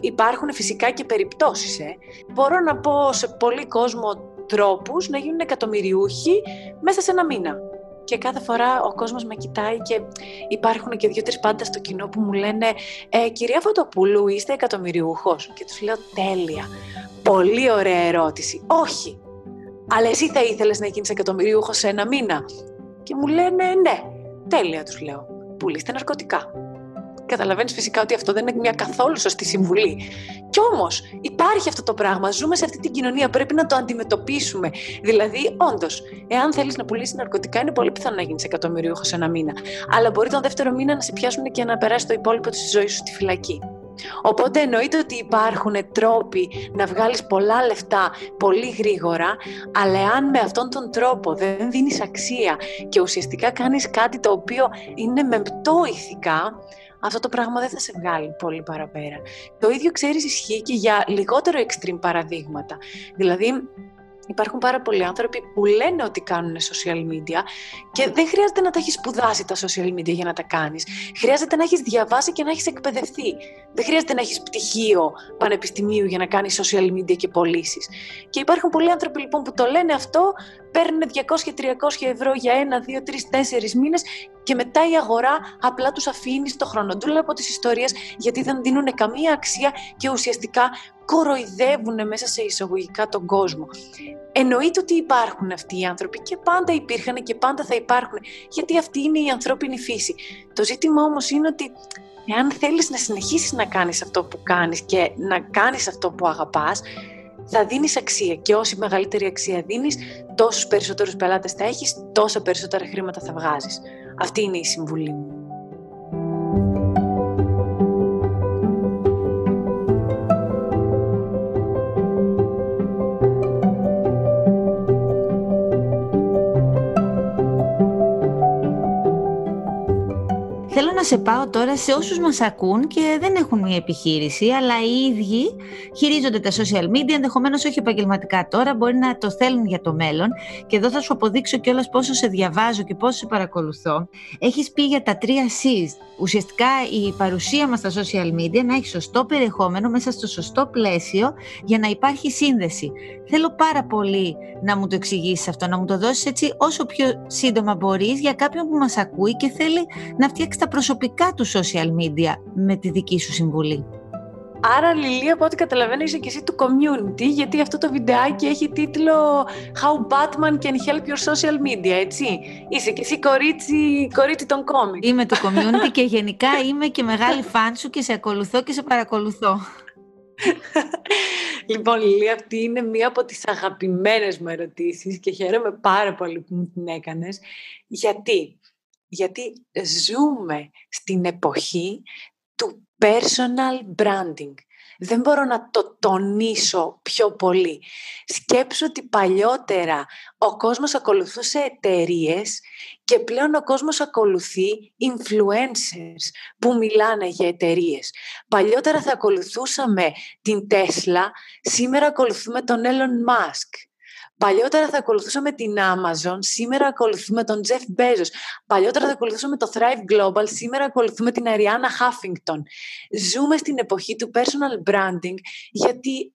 Υπάρχουν φυσικά και περιπτώσεις. Ε. Μπορώ να πω σε πολύ κόσμο τρόπους να γίνουν εκατομμυριούχοι μέσα σε ένα μήνα. Και κάθε φορά ο κόσμος με κοιτάει και υπάρχουν και δύο-τρεις πάντα στο κοινό που μου λένε ε, «Κυρία Φωτοπούλου, είστε εκατομμυριούχος» και τους λέω «Τέλεια, πολύ ωραία ερώτηση». «Όχι, αλλά εσύ θα ήθελες να γίνεις εκατομμυριούχος σε ένα μήνα» και μου λένε «Ναι, Τέλεια, τους λέω. Πουλήστε ναρκωτικά. Καταλαβαίνεις φυσικά ότι αυτό δεν είναι μια καθόλου σωστή συμβουλή. Κι όμως υπάρχει αυτό το πράγμα. Ζούμε σε αυτή την κοινωνία. Πρέπει να το αντιμετωπίσουμε. Δηλαδή, όντως, εάν θέλεις να πουλήσεις ναρκωτικά, είναι πολύ πιθανό να γίνεις εκατομμυρίουχο ένα μήνα. Αλλά μπορεί τον δεύτερο μήνα να σε πιάσουν και να περάσει το υπόλοιπο της ζωής σου στη φυλακή. Οπότε εννοείται ότι υπάρχουν τρόποι να βγάλεις πολλά λεφτά πολύ γρήγορα, αλλά αν με αυτόν τον τρόπο δεν δίνεις αξία και ουσιαστικά κάνεις κάτι το οποίο είναι μεμπτό ηθικά, αυτό το πράγμα δεν θα σε βγάλει πολύ παραπέρα. Το ίδιο ξέρεις ισχύει και για λιγότερο extreme παραδείγματα. Δηλαδή, Υπάρχουν πάρα πολλοί άνθρωποι που λένε ότι κάνουν social media και δεν χρειάζεται να τα έχεις σπουδάσει τα social media για να τα κάνεις. Χρειάζεται να έχεις διαβάσει και να έχεις εκπαιδευτεί. Δεν χρειάζεται να έχεις πτυχίο πανεπιστημίου για να κάνεις social media και πωλήσεις. Και υπάρχουν πολλοί άνθρωποι λοιπόν που το λένε αυτό, παίρνουν 200-300 ευρώ για ένα, δύο, τρεις, τέσσερις μήνες και μετά η αγορά απλά τους αφήνει στο χρονοτούλα από τις ιστορίες γιατί δεν δίνουν καμία αξία και ουσιαστικά κοροϊδεύουν μέσα σε εισαγωγικά τον κόσμο. Εννοείται ότι υπάρχουν αυτοί οι άνθρωποι και πάντα υπήρχαν και πάντα θα υπάρχουν, γιατί αυτή είναι η ανθρώπινη φύση. Το ζήτημα όμως είναι ότι εάν θέλεις να συνεχίσεις να κάνεις αυτό που κάνεις και να κάνεις αυτό που αγαπάς, θα δίνεις αξία και όση μεγαλύτερη αξία δίνεις, τόσους περισσότερους πελάτες θα έχεις, τόσα περισσότερα χρήματα θα βγάζεις. Αυτή είναι η συμβουλή μου. Να σε πάω τώρα σε όσους μας ακούν και δεν έχουν μια επιχείρηση, αλλά οι ίδιοι χειρίζονται τα social media, ενδεχομένως όχι επαγγελματικά τώρα, μπορεί να το θέλουν για το μέλλον. Και εδώ θα σου αποδείξω κιόλας πόσο σε διαβάζω και πόσο σε παρακολουθώ. Έχεις πει για τα τρία C's. Ουσιαστικά η παρουσία μας στα social media να έχει σωστό περιεχόμενο μέσα στο σωστό πλαίσιο για να υπάρχει σύνδεση. Θέλω πάρα πολύ να μου το εξηγήσεις αυτό, να μου το δώσεις έτσι όσο πιο σύντομα μπορείς για κάποιον που μας ακούει και θέλει να φτιάξει τα προσωπικά προσωπικά του social media με τη δική σου συμβουλή. Άρα Λιλή, από ό,τι καταλαβαίνω είσαι και εσύ του community, γιατί αυτό το βιντεάκι έχει τίτλο How Batman can help your social media, έτσι. Είσαι και εσύ κορίτσι, κορίτσι των κόμικ. Είμαι του community και γενικά είμαι και μεγάλη φαν σου και σε ακολουθώ και σε παρακολουθώ. λοιπόν, Λιλή, αυτή είναι μία από τις αγαπημένες μου ερωτήσεις και χαίρομαι πάρα πολύ που μου την έκανες. Γιατί; Γιατί ζούμε στην εποχή του personal branding. Δεν μπορώ να το τονίσω πιο πολύ. Σκέψω ότι παλιότερα ο κόσμος ακολουθούσε εταιρείες και πλέον ο κόσμος ακολουθεί influencers που μιλάνε για εταιρείες. Παλιότερα θα ακολουθούσαμε την Tesla, σήμερα ακολουθούμε τον Elon Musk. Παλιότερα θα ακολουθούσαμε την Amazon, σήμερα ακολουθούμε τον Jeff Bezos. Παλιότερα θα ακολουθούσαμε το Thrive Global, σήμερα ακολουθούμε την Ariana Huffington. Ζούμε στην εποχή του personal branding γιατί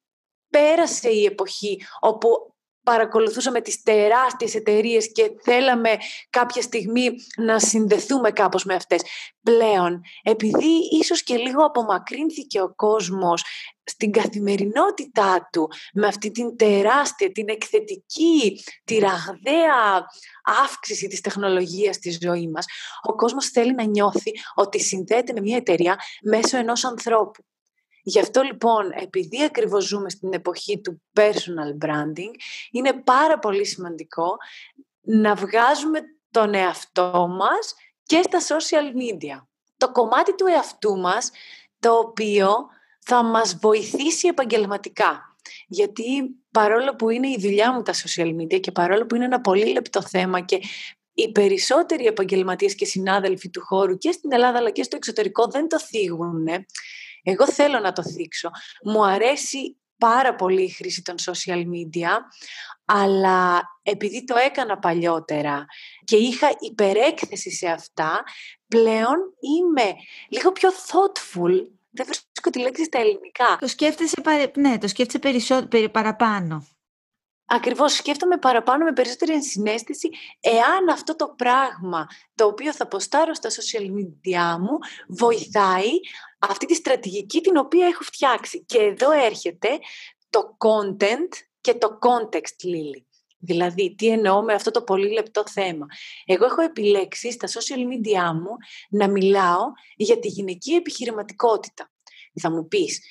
πέρασε η εποχή όπου παρακολουθούσαμε τις τεράστιες εταιρείες και θέλαμε κάποια στιγμή να συνδεθούμε κάπως με αυτές. Πλέον, επειδή ίσως και λίγο απομακρύνθηκε ο κόσμος στην καθημερινότητά του με αυτή την τεράστια, την εκθετική, τη ραγδαία αύξηση της τεχνολογίας στη ζωής μας, ο κόσμος θέλει να νιώθει ότι συνδέεται με μια εταιρεία μέσω ενός ανθρώπου. Γι' αυτό λοιπόν, επειδή ακριβώς ζούμε στην εποχή του personal branding, είναι πάρα πολύ σημαντικό να βγάζουμε τον εαυτό μας και στα social media. Το κομμάτι του εαυτού μας, το οποίο θα μας βοηθήσει επαγγελματικά. Γιατί παρόλο που είναι η δουλειά μου τα social media και παρόλο που είναι ένα πολύ λεπτό θέμα και οι περισσότεροι επαγγελματίες και συνάδελφοι του χώρου και στην Ελλάδα αλλά και στο εξωτερικό δεν το θίγουν, εγώ θέλω να το θίξω. Μου αρέσει πάρα πολύ η χρήση των social media, αλλά επειδή το έκανα παλιότερα και είχα υπερέκθεση σε αυτά, πλέον είμαι λίγο πιο thoughtful. Δεν βρίσκω τη λέξη στα ελληνικά. Το σκέφτεσαι, ναι, το σκέφτεσαι περισσότερο, παραπάνω. Ακριβώς σκέφτομαι παραπάνω με περισσότερη ενσυναίσθηση εάν αυτό το πράγμα το οποίο θα ποστάρω στα social media μου βοηθάει αυτή τη στρατηγική την οποία έχω φτιάξει. Και εδώ έρχεται το content και το context, Λίλη. Δηλαδή, τι εννοώ με αυτό το πολύ λεπτό θέμα. Εγώ έχω επιλέξει στα social media μου να μιλάω για τη γυναική επιχειρηματικότητα. Θα μου πεις,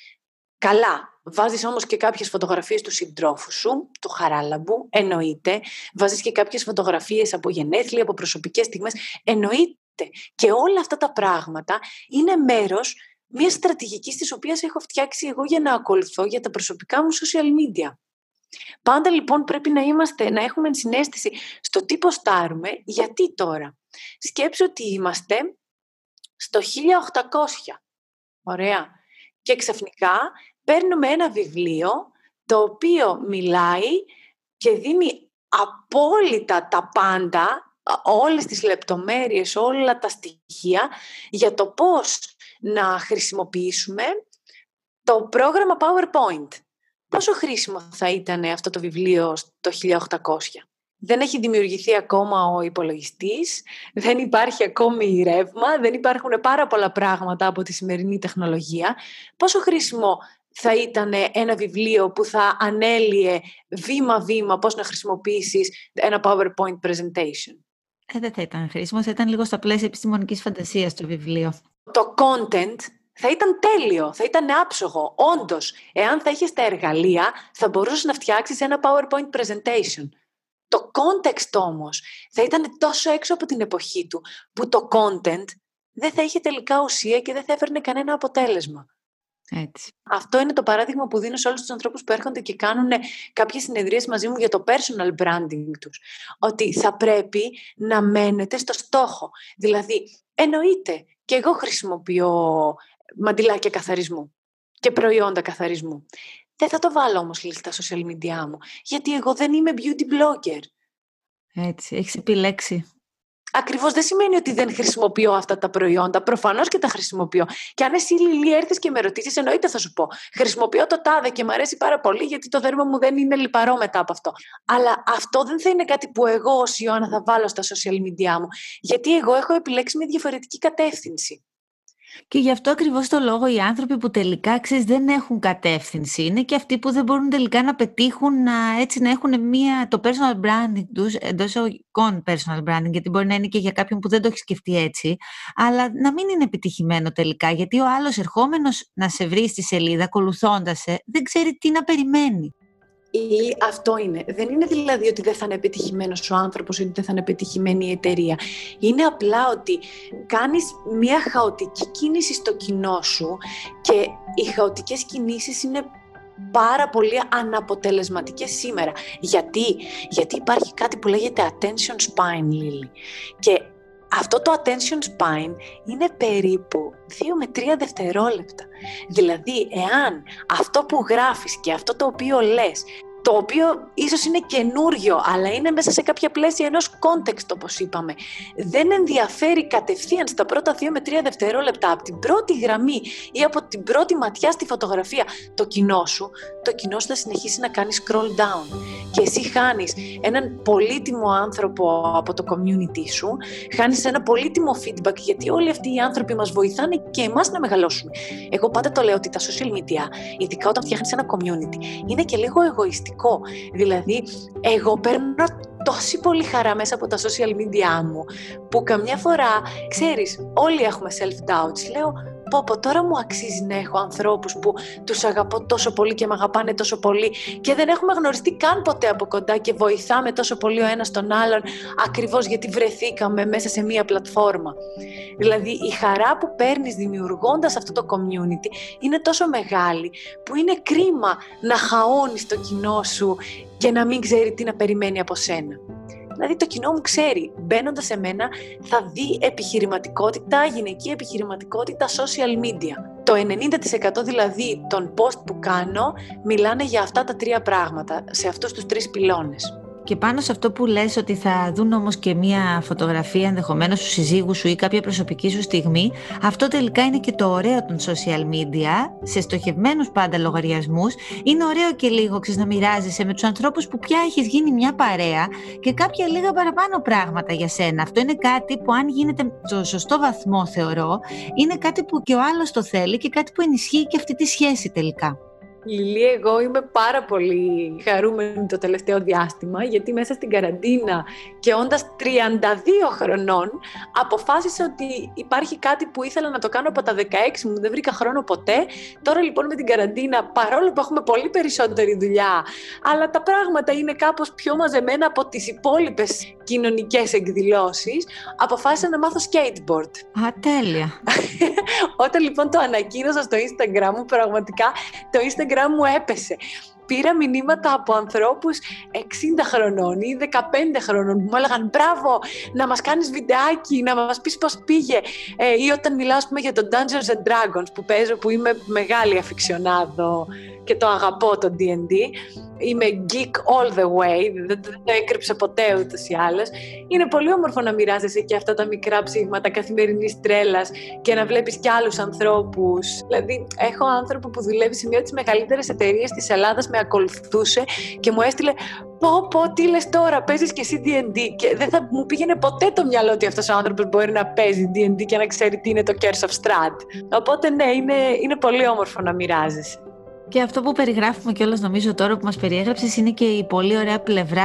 καλά, βάζεις όμως και κάποιες φωτογραφίες του συντρόφου σου, του χαράλαμπου, εννοείται. Βάζεις και κάποιες φωτογραφίες από γενέθλια, από προσωπικές στιγμές, εννοείται. Και όλα αυτά τα πράγματα είναι μέρος μιας στρατηγικής της οποίας έχω φτιάξει εγώ για να ακολουθώ για τα προσωπικά μου social media. Πάντα λοιπόν πρέπει να, είμαστε, να έχουμε συνέστηση στο τι ποστάρουμε, γιατί τώρα. Σκέψω ότι είμαστε στο 1800. Ωραία. Και ξαφνικά παίρνουμε ένα βιβλίο το οποίο μιλάει και δίνει απόλυτα τα πάντα, όλες τις λεπτομέρειες, όλα τα στοιχεία για το πώς να χρησιμοποιήσουμε το πρόγραμμα PowerPoint. Πόσο χρήσιμο θα ήταν αυτό το βιβλίο το 1800. δεν έχει δημιουργηθεί ακόμα ο υπολογιστής, δεν υπάρχει ακόμη ρεύμα, δεν υπάρχουν πάρα πολλά πράγματα από τη σημερινή τεχνολογία. Πόσο χρήσιμο θα ήταν ένα βιβλίο που θα ανέλυε βήμα-βήμα πώς να χρησιμοποιήσεις ένα PowerPoint presentation; Ε, δεν θα ήταν χρήσιμο, θα ήταν λίγο στα πλαίσια επιστημονικής φαντασίας το βιβλίο. Το content θα ήταν τέλειο, θα ήταν άψογο. Όντως, εάν θα είχες τα εργαλεία, θα μπορούσες να φτιάξεις ένα PowerPoint presentation. Το context όμως θα ήταν τόσο έξω από την εποχή του, που το content δεν θα είχε τελικά ουσία και δεν θα έφερνε κανένα αποτέλεσμα. Έτσι. Αυτό είναι το παράδειγμα που δίνω σε όλους τους ανθρώπους που έρχονται και κάνουν κάποιες συνεδρίες μαζί μου για το personal branding τους. Ότι θα πρέπει να μένετε στο στόχο. Δηλαδή, εννοείται και εγώ χρησιμοποιώ μαντιλάκια καθαρισμού και προϊόντα καθαρισμού. Δεν θα το βάλω όμως στα social media μου, γιατί εγώ δεν είμαι beauty blogger. Έτσι, έχεις επιλέξει. Ακριβώς δεν σημαίνει ότι δεν χρησιμοποιώ αυτά τα προϊόντα. Προφανώς και τα χρησιμοποιώ. Και αν εσύ Λιλή έρθεις και με ρωτήσεις, εννοείται θα σου πω. Χρησιμοποιώ το τάδε και μου αρέσει πάρα πολύ γιατί το δέρμα μου δεν είναι λιπαρό μετά από αυτό. Αλλά αυτό δεν θα είναι κάτι που εγώ ως Ιωάννα θα βάλω στα social media μου. Γιατί εγώ έχω επιλέξει μια διαφορετική κατεύθυνση. Και γι' αυτό ακριβώς το λόγο οι άνθρωποι που τελικά ξέρεις, δεν έχουν κατεύθυνση είναι και αυτοί που δεν μπορούν τελικά να πετύχουν να, έτσι, να έχουν μια, το personal branding τους εντός εισαγωγικών personal branding, γιατί μπορεί να είναι και για κάποιον που δεν το έχει σκεφτεί έτσι, αλλά να μην είναι επιτυχημένο τελικά, γιατί ο άλλος ερχόμενος να σε βρει στη σελίδα, ακολουθώντας σε, δεν ξέρει τι να περιμένει. Ή αυτό είναι. Δεν είναι δηλαδή ότι δεν θα είναι επιτυχημένος ο άνθρωπος ή ότι δεν θα είναι επιτυχημένη η εταιρεία. Είναι απλά ότι κάνεις μια χαοτική κίνηση στο κοινό σου και οι χαοτικές κινήσεις είναι πάρα πολύ αναποτελεσματικές σήμερα. Γιατί; Γιατί υπάρχει κάτι που λέγεται attention spine, Lily. Και αυτό το attention spine είναι περίπου 2 με 3 δευτερόλεπτα. Δηλαδή, εάν αυτό που γράφεις και αυτό το οποίο λες το οποίο ίσως είναι καινούριο, αλλά είναι μέσα σε κάποια πλαίσια ενός context, όπως είπαμε. Δεν ενδιαφέρει κατευθείαν στα πρώτα 2 με 3 δευτερόλεπτα από την πρώτη γραμμή ή από την πρώτη ματιά στη φωτογραφία το κοινό σου, το κοινό σου θα συνεχίσει να κάνει scroll down. Και εσύ χάνεις έναν πολύτιμο άνθρωπο από το community σου, χάνεις ένα πολύτιμο feedback, γιατί όλοι αυτοί οι άνθρωποι μας βοηθάνε και εμάς να μεγαλώσουμε. Εγώ πάντα το λέω ότι τα social media, ειδικά όταν φτιάχνεις ένα community, είναι και λίγο εγωιστικό Δηλαδή, εγώ παίρνω τόση πολύ χαρά μέσα από τα social media μου, που καμιά φορά, ξέρεις, όλοι έχουμε self-doubts. Λέω, πω πω τώρα μου αξίζει να έχω ανθρώπους που τους αγαπώ τόσο πολύ και με αγαπάνε τόσο πολύ και δεν έχουμε γνωριστεί καν ποτέ από κοντά και βοηθάμε τόσο πολύ ο ένας τον άλλον ακριβώς γιατί βρεθήκαμε μέσα σε μία πλατφόρμα. Δηλαδή η χαρά που παίρνεις δημιουργώντας αυτό το community είναι τόσο μεγάλη που είναι κρίμα να χαώνεις το κοινό σου και να μην ξέρει τι να περιμένει από σένα. Δηλαδή το κοινό μου ξέρει, μπαίνοντας σε μένα θα δει επιχειρηματικότητα, γυναική επιχειρηματικότητα, social media. Το 90% δηλαδή των post που κάνω μιλάνε για αυτά τα τρία πράγματα, σε αυτούς τους τρεις πυλώνες. Και πάνω σε αυτό που λες ότι θα δουν όμως και μία φωτογραφία ενδεχομένως του συζύγου σου ή κάποια προσωπική σου στιγμή, αυτό τελικά είναι και το ωραίο των social media, σε στοχευμένους πάντα λογαριασμούς. Είναι ωραίο και λίγο ξέρεις, να μοιράζεσαι με τους ανθρώπους που πια έχεις γίνει μια παρέα και κάποια λίγα παραπάνω πράγματα για σένα. Αυτό είναι κάτι που αν γίνεται στο σωστό βαθμό θεωρώ, είναι κάτι που και ο άλλος το θέλει και κάτι που ενισχύει και αυτή τη σχέση τελικά. Λιλή, εγώ είμαι πάρα πολύ χαρούμενη το τελευταίο διάστημα, γιατί μέσα στην καραντίνα και όντας 32 χρονών, αποφάσισα ότι υπάρχει κάτι που ήθελα να το κάνω από τα 16 μου, δεν βρήκα χρόνο ποτέ. Τώρα λοιπόν με την καραντίνα, παρόλο που έχουμε πολύ περισσότερη δουλειά, αλλά τα πράγματα είναι κάπως πιο μαζεμένα από τις υπόλοιπες κοινωνικές εκδηλώσεις, αποφάσισα να μάθω skateboard. Α, τέλεια. Όταν λοιπόν το ανακοίνωσα στο Instagram μου, πραγματικά το Instagram μου έπεσε. Πήρα μηνύματα από ανθρώπους 60 χρονών ή 15 χρονών που μου έλεγαν μπράβο να μας κάνεις βιντεάκι, να μας πεις πώς πήγε ε, ή όταν μιλάω πούμε, για το Dungeons and Dragons που παίζω που είμαι μεγάλη αφιξιονάδο και το αγαπώ το D&D. Είμαι geek all the way, δεν το έκρυψα ποτέ ούτως ή άλλως. Είναι πολύ όμορφο να μοιράζεσαι και αυτά τα μικρά ψήγματα καθημερινής τρέλας και να βλέπεις κι άλλους ανθρώπους. Δηλαδή, έχω άνθρωπο που δουλεύει σε μια από τις μεγαλύτερες εταιρείες της Ελλάδας, με ακολουθούσε και μου έστειλε πω πω τι λες τώρα, παίζεις και εσύ D&D και δεν θα μου πήγαινε ποτέ το μυαλό ότι αυτός ο άνθρωπος μπορεί να παίζει D&D και να ξέρει τι είναι το Curse of Strahd. Οπότε ναι, είναι, είναι πολύ όμορφο να μοιράζεσαι. Και αυτό που περιγράφουμε κιόλας νομίζω τώρα που μας περιέγραψες είναι και η πολύ ωραία πλευρά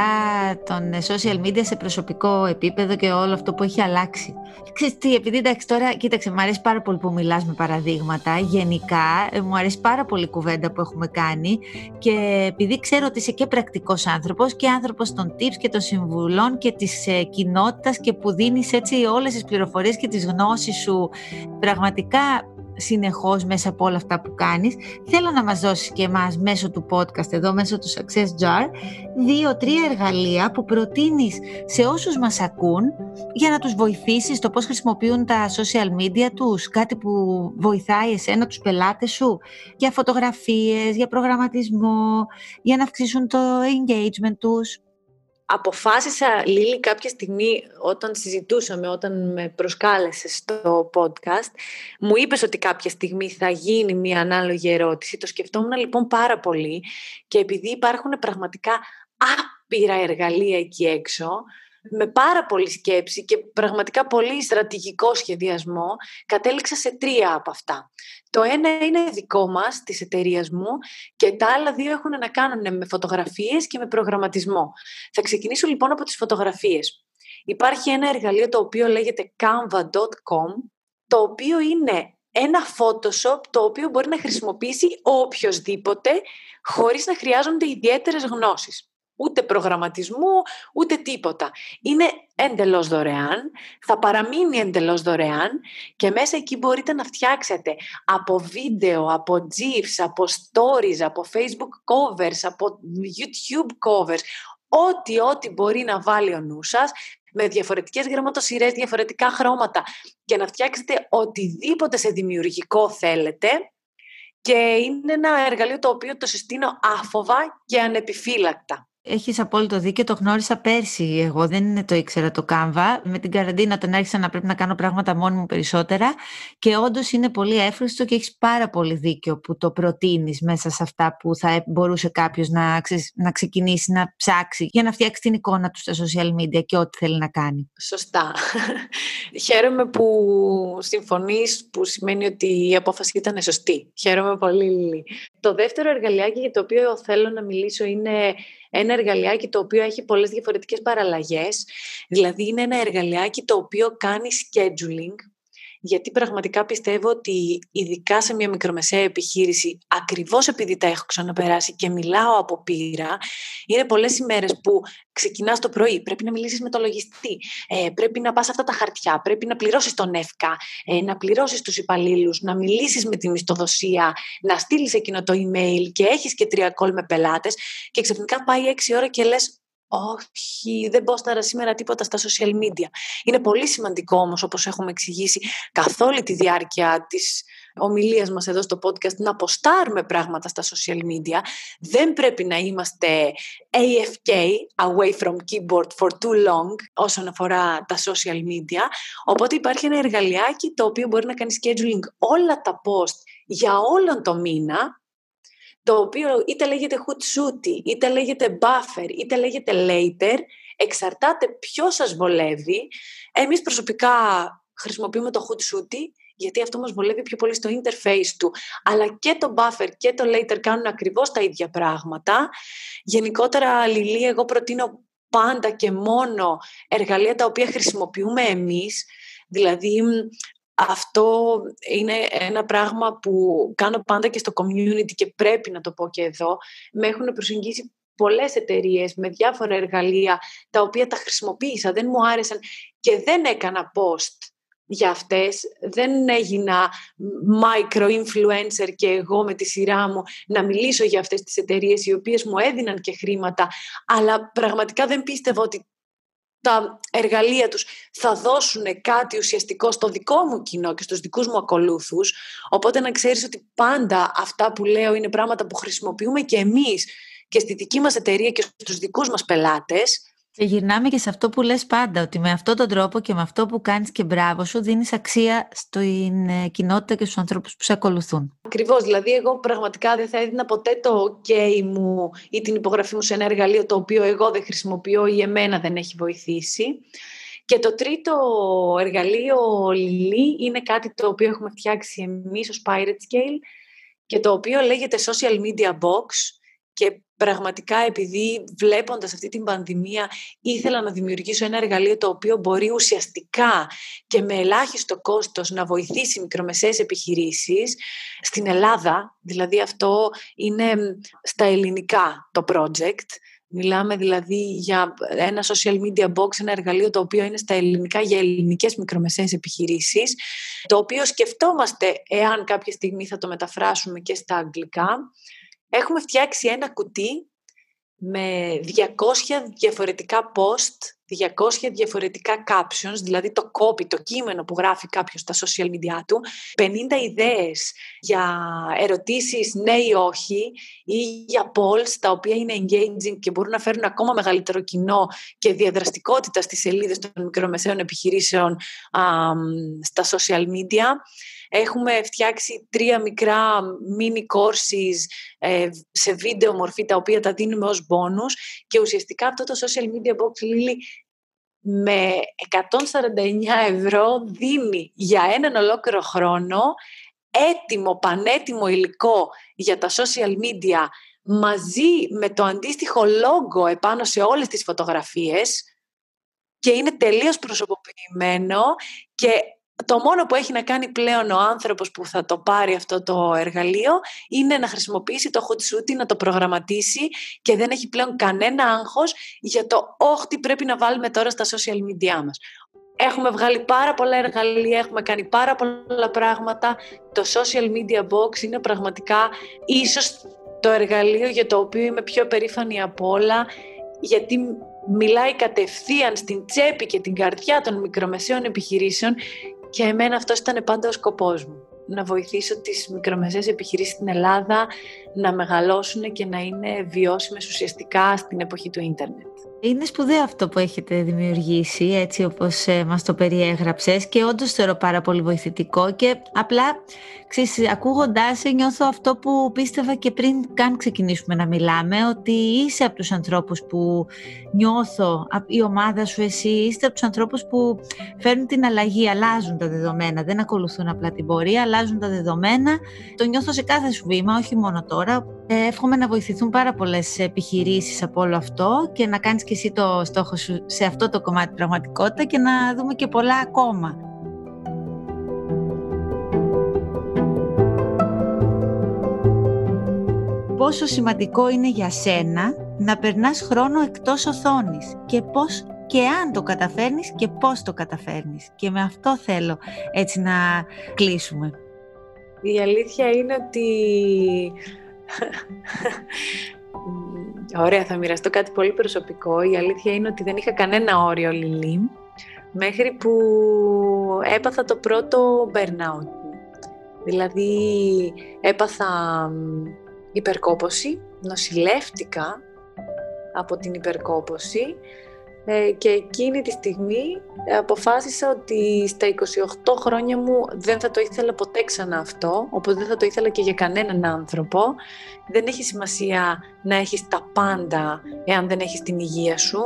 των social media σε προσωπικό επίπεδο και όλο αυτό που έχει αλλάξει. Ξέρεις τι, επειδή εντάξει τώρα, κοίταξε, μου αρέσει πάρα πολύ που μιλάς με παραδείγματα. Γενικά, ε, μου αρέσει πάρα πολύ η κουβέντα που έχουμε κάνει και επειδή ξέρω ότι είσαι και πρακτικός άνθρωπος και άνθρωπος των tips και των συμβουλών και της ε, κοινότητας και που δίνεις έτσι όλες τις πληροφορίες και τις γνώσεις σου πραγματικά συνεχώς μέσα από όλα αυτά που κάνεις. Θέλω να μας δώσεις και εμάς μέσω του podcast εδώ, μέσω του Success Jar, δύο-τρία εργαλεία που προτείνεις σε όσους μας ακούν για να τους βοηθήσεις το πώς χρησιμοποιούν τα social media τους, κάτι που βοηθάει εσένα, τους πελάτες σου, για φωτογραφίες, για προγραμματισμό, για να αυξήσουν το engagement τους αποφάσισα, Λίλη, κάποια στιγμή όταν συζητούσαμε, όταν με προσκάλεσες στο podcast, μου είπες ότι κάποια στιγμή θα γίνει μια ανάλογη ερώτηση. Το σκεφτόμουν λοιπόν πάρα πολύ και επειδή υπάρχουν πραγματικά άπειρα εργαλεία εκεί έξω, με πάρα πολύ σκέψη και πραγματικά πολύ στρατηγικό σχεδιασμό, κατέληξα σε τρία από αυτά. Το ένα είναι δικό μας, της εταιρείας μου, και τα άλλα δύο έχουν να κάνουν με φωτογραφίες και με προγραμματισμό. Θα ξεκινήσω λοιπόν από τις φωτογραφίες. Υπάρχει ένα εργαλείο το οποίο λέγεται canva.com, το οποίο είναι ένα Photoshop το οποίο μπορεί να χρησιμοποιήσει οποιοδήποτε χωρίς να χρειάζονται ιδιαίτερες γνώσεις ούτε προγραμματισμού, ούτε τίποτα. Είναι εντελώς δωρεάν, θα παραμείνει εντελώς δωρεάν και μέσα εκεί μπορείτε να φτιάξετε από βίντεο, από GIFs, από stories, από Facebook covers, από YouTube covers, ό,τι ό,τι μπορεί να βάλει ο νους σας, με διαφορετικές γραμματοσυρές, διαφορετικά χρώματα και να φτιάξετε οτιδήποτε σε δημιουργικό θέλετε και είναι ένα εργαλείο το οποίο το συστήνω άφοβα και ανεπιφύλακτα. Έχεις απόλυτο δίκιο, το γνώρισα πέρσι εγώ, δεν το ήξερα το Canva. Με την καραντίνα τον άρχισα να πρέπει να κάνω πράγματα μόνη μου περισσότερα και όντως είναι πολύ εύχριστο και έχεις πάρα πολύ δίκιο που το προτείνεις μέσα σε αυτά που θα μπορούσε κάποιος να, να ξεκινήσει να ψάξει για να φτιάξει την εικόνα του στα social media και ό,τι θέλει να κάνει. Σωστά. Χαίρομαι που συμφωνείς, που σημαίνει ότι η απόφαση ήταν σωστή. Χαίρομαι πολύ, Το δεύτερο εργαλειάκι για το οποίο θέλω να μιλήσω είναι ένα εργαλειάκι το οποίο έχει πολλές διαφορετικές παραλλαγές. Δηλαδή είναι ένα εργαλειάκι το οποίο κάνει scheduling γιατί πραγματικά πιστεύω ότι ειδικά σε μια μικρομεσαία επιχείρηση, ακριβώς επειδή τα έχω ξαναπεράσει και μιλάω από πείρα, είναι πολλές ημέρες που ξεκινάς το πρωί, πρέπει να μιλήσεις με το λογιστή, ε, πρέπει να πας αυτά τα χαρτιά, πρέπει να πληρώσεις τον ΕΦΚΑ, ε, να πληρώσεις τους υπαλλήλους, να μιλήσεις με τη μισθοδοσία, να στείλεις εκείνο το email και έχεις και τρία call με πελάτες και ξαφνικά πάει έξι ώρα και λες όχι, δεν στάρα σήμερα τίποτα στα social media. Είναι πολύ σημαντικό όμως, όπως έχουμε εξηγήσει καθ' όλη τη διάρκεια της ομιλίας μας εδώ στο podcast, να αποστάρουμε πράγματα στα social media. Δεν πρέπει να είμαστε AFK, away from keyboard for too long, όσον αφορά τα social media. Οπότε υπάρχει ένα εργαλειάκι το οποίο μπορεί να κάνει scheduling όλα τα post για όλον το μήνα το οποίο είτε λέγεται Hootsuite, είτε λέγεται Buffer, είτε λέγεται Later, εξαρτάται ποιος σας βολεύει. Εμείς προσωπικά χρησιμοποιούμε το Hootsuite, γιατί αυτό μας βολεύει πιο πολύ στο interface του. Αλλά και το buffer και το later κάνουν ακριβώς τα ίδια πράγματα. Γενικότερα, Λιλή, εγώ προτείνω πάντα και μόνο εργαλεία τα οποία χρησιμοποιούμε εμείς. Δηλαδή, αυτό είναι ένα πράγμα που κάνω πάντα και στο community και πρέπει να το πω και εδώ. Με έχουν προσεγγίσει πολλές εταιρείες με διάφορα εργαλεία τα οποία τα χρησιμοποίησα, δεν μου άρεσαν και δεν έκανα post για αυτές. Δεν έγινα micro-influencer και εγώ με τη σειρά μου να μιλήσω για αυτές τις εταιρείες οι οποίες μου έδιναν και χρήματα, αλλά πραγματικά δεν πίστευα ότι τα εργαλεία τους θα δώσουν κάτι ουσιαστικό στο δικό μου κοινό και στους δικούς μου ακολούθους. Οπότε να ξέρεις ότι πάντα αυτά που λέω είναι πράγματα που χρησιμοποιούμε και εμείς και στη δική μας εταιρεία και στους δικούς μας πελάτες και γυρνάμε και σε αυτό που λες πάντα, ότι με αυτόν τον τρόπο και με αυτό που κάνεις και μπράβο σου δίνεις αξία στην ε, κοινότητα και στους ανθρώπους που σε ακολουθούν. Ακριβώς, δηλαδή εγώ πραγματικά δεν θα έδινα ποτέ το ok μου ή την υπογραφή μου σε ένα εργαλείο το οποίο εγώ δεν χρησιμοποιώ ή εμένα δεν έχει βοηθήσει. Και το τρίτο εργαλείο, Λιλή, είναι κάτι το οποίο έχουμε φτιάξει εμείς ως Pirate Scale και το οποίο λέγεται Social Media Box και πραγματικά επειδή βλέποντας αυτή την πανδημία ήθελα να δημιουργήσω ένα εργαλείο το οποίο μπορεί ουσιαστικά και με ελάχιστο κόστος να βοηθήσει μικρομεσαίες επιχειρήσεις στην Ελλάδα, δηλαδή αυτό είναι στα ελληνικά το project, Μιλάμε δηλαδή για ένα social media box, ένα εργαλείο το οποίο είναι στα ελληνικά για ελληνικές μικρομεσαίες επιχειρήσεις, το οποίο σκεφτόμαστε εάν κάποια στιγμή θα το μεταφράσουμε και στα αγγλικά έχουμε φτιάξει ένα κουτί με 200 διαφορετικά post, 200 διαφορετικά captions, δηλαδή το copy, το κείμενο που γράφει κάποιος στα social media του, 50 ιδέες για ερωτήσεις ναι ή όχι ή για polls τα οποία είναι engaging και μπορούν να φέρουν ακόμα μεγαλύτερο κοινό και διαδραστικότητα στις σελίδες των μικρομεσαίων επιχειρήσεων στα social media. Έχουμε φτιάξει τρία μικρά mini courses ε, σε βίντεο μορφή τα οποία τα δίνουμε ως bonus και ουσιαστικά αυτό το social media box Lily με 149 ευρώ δίνει για έναν ολόκληρο χρόνο έτοιμο, πανέτοιμο υλικό για τα social media μαζί με το αντίστοιχο λόγο επάνω σε όλες τις φωτογραφίες και είναι τελείως προσωποποιημένο και το μόνο που έχει να κάνει πλέον ο άνθρωπος που θα το πάρει αυτό το εργαλείο είναι να χρησιμοποιήσει το hot shooting, να το προγραμματίσει και δεν έχει πλέον κανένα άγχος για το όχι τι πρέπει να βάλουμε τώρα στα social media μας. Έχουμε βγάλει πάρα πολλά εργαλεία, έχουμε κάνει πάρα πολλά πράγματα. Το social media box είναι πραγματικά ίσως το εργαλείο για το οποίο είμαι πιο περήφανη από όλα γιατί μιλάει κατευθείαν στην τσέπη και την καρδιά των μικρομεσαίων επιχειρήσεων και εμένα αυτός ήταν πάντα ο σκοπός μου. Να βοηθήσω τις μικρομεσαίες επιχειρήσεις στην Ελλάδα να μεγαλώσουν και να είναι βιώσιμες ουσιαστικά στην εποχή του ίντερνετ. Είναι σπουδαίο αυτό που έχετε δημιουργήσει έτσι όπως ε, μας το περιέγραψες και όντως θεωρώ πάρα πολύ βοηθητικό και απλά ξέρεις, ακούγοντάς νιώθω αυτό που πίστευα και πριν καν ξεκινήσουμε να μιλάμε ότι είσαι από τους ανθρώπους που νιώθω, η ομάδα σου εσύ είστε από τους ανθρώπους που φέρνουν την αλλαγή, αλλάζουν τα δεδομένα, δεν ακολουθούν απλά την πορεία, αλλάζουν τα δεδομένα, το νιώθω σε κάθε σου βήμα, όχι μόνο τώρα. Ε, εύχομαι να βοηθηθούν πάρα πολλές επιχειρήσεις από όλο αυτό και να κάνεις και εσύ το στόχο σου σε αυτό το κομμάτι πραγματικότητας και να δούμε και πολλά ακόμα. Πόσο σημαντικό είναι για σένα να περνάς χρόνο εκτός οθόνης και πώς και αν το καταφέρνεις και πώς το καταφέρνεις. Και με αυτό θέλω έτσι να κλείσουμε. Η αλήθεια είναι ότι Ωραία, θα μοιραστώ κάτι πολύ προσωπικό. Η αλήθεια είναι ότι δεν είχα κανένα όριο Λιλή μέχρι που έπαθα το πρώτο burnout. Δηλαδή έπαθα υπερκόπωση, νοσηλεύτηκα από την υπερκόπωση ε, και εκείνη τη στιγμή αποφάσισα ότι στα 28 χρόνια μου δεν θα το ήθελα ποτέ ξανά αυτό, όπως δεν θα το ήθελα και για κανέναν άνθρωπο. Δεν έχει σημασία να έχεις τα πάντα εάν δεν έχεις την υγεία σου.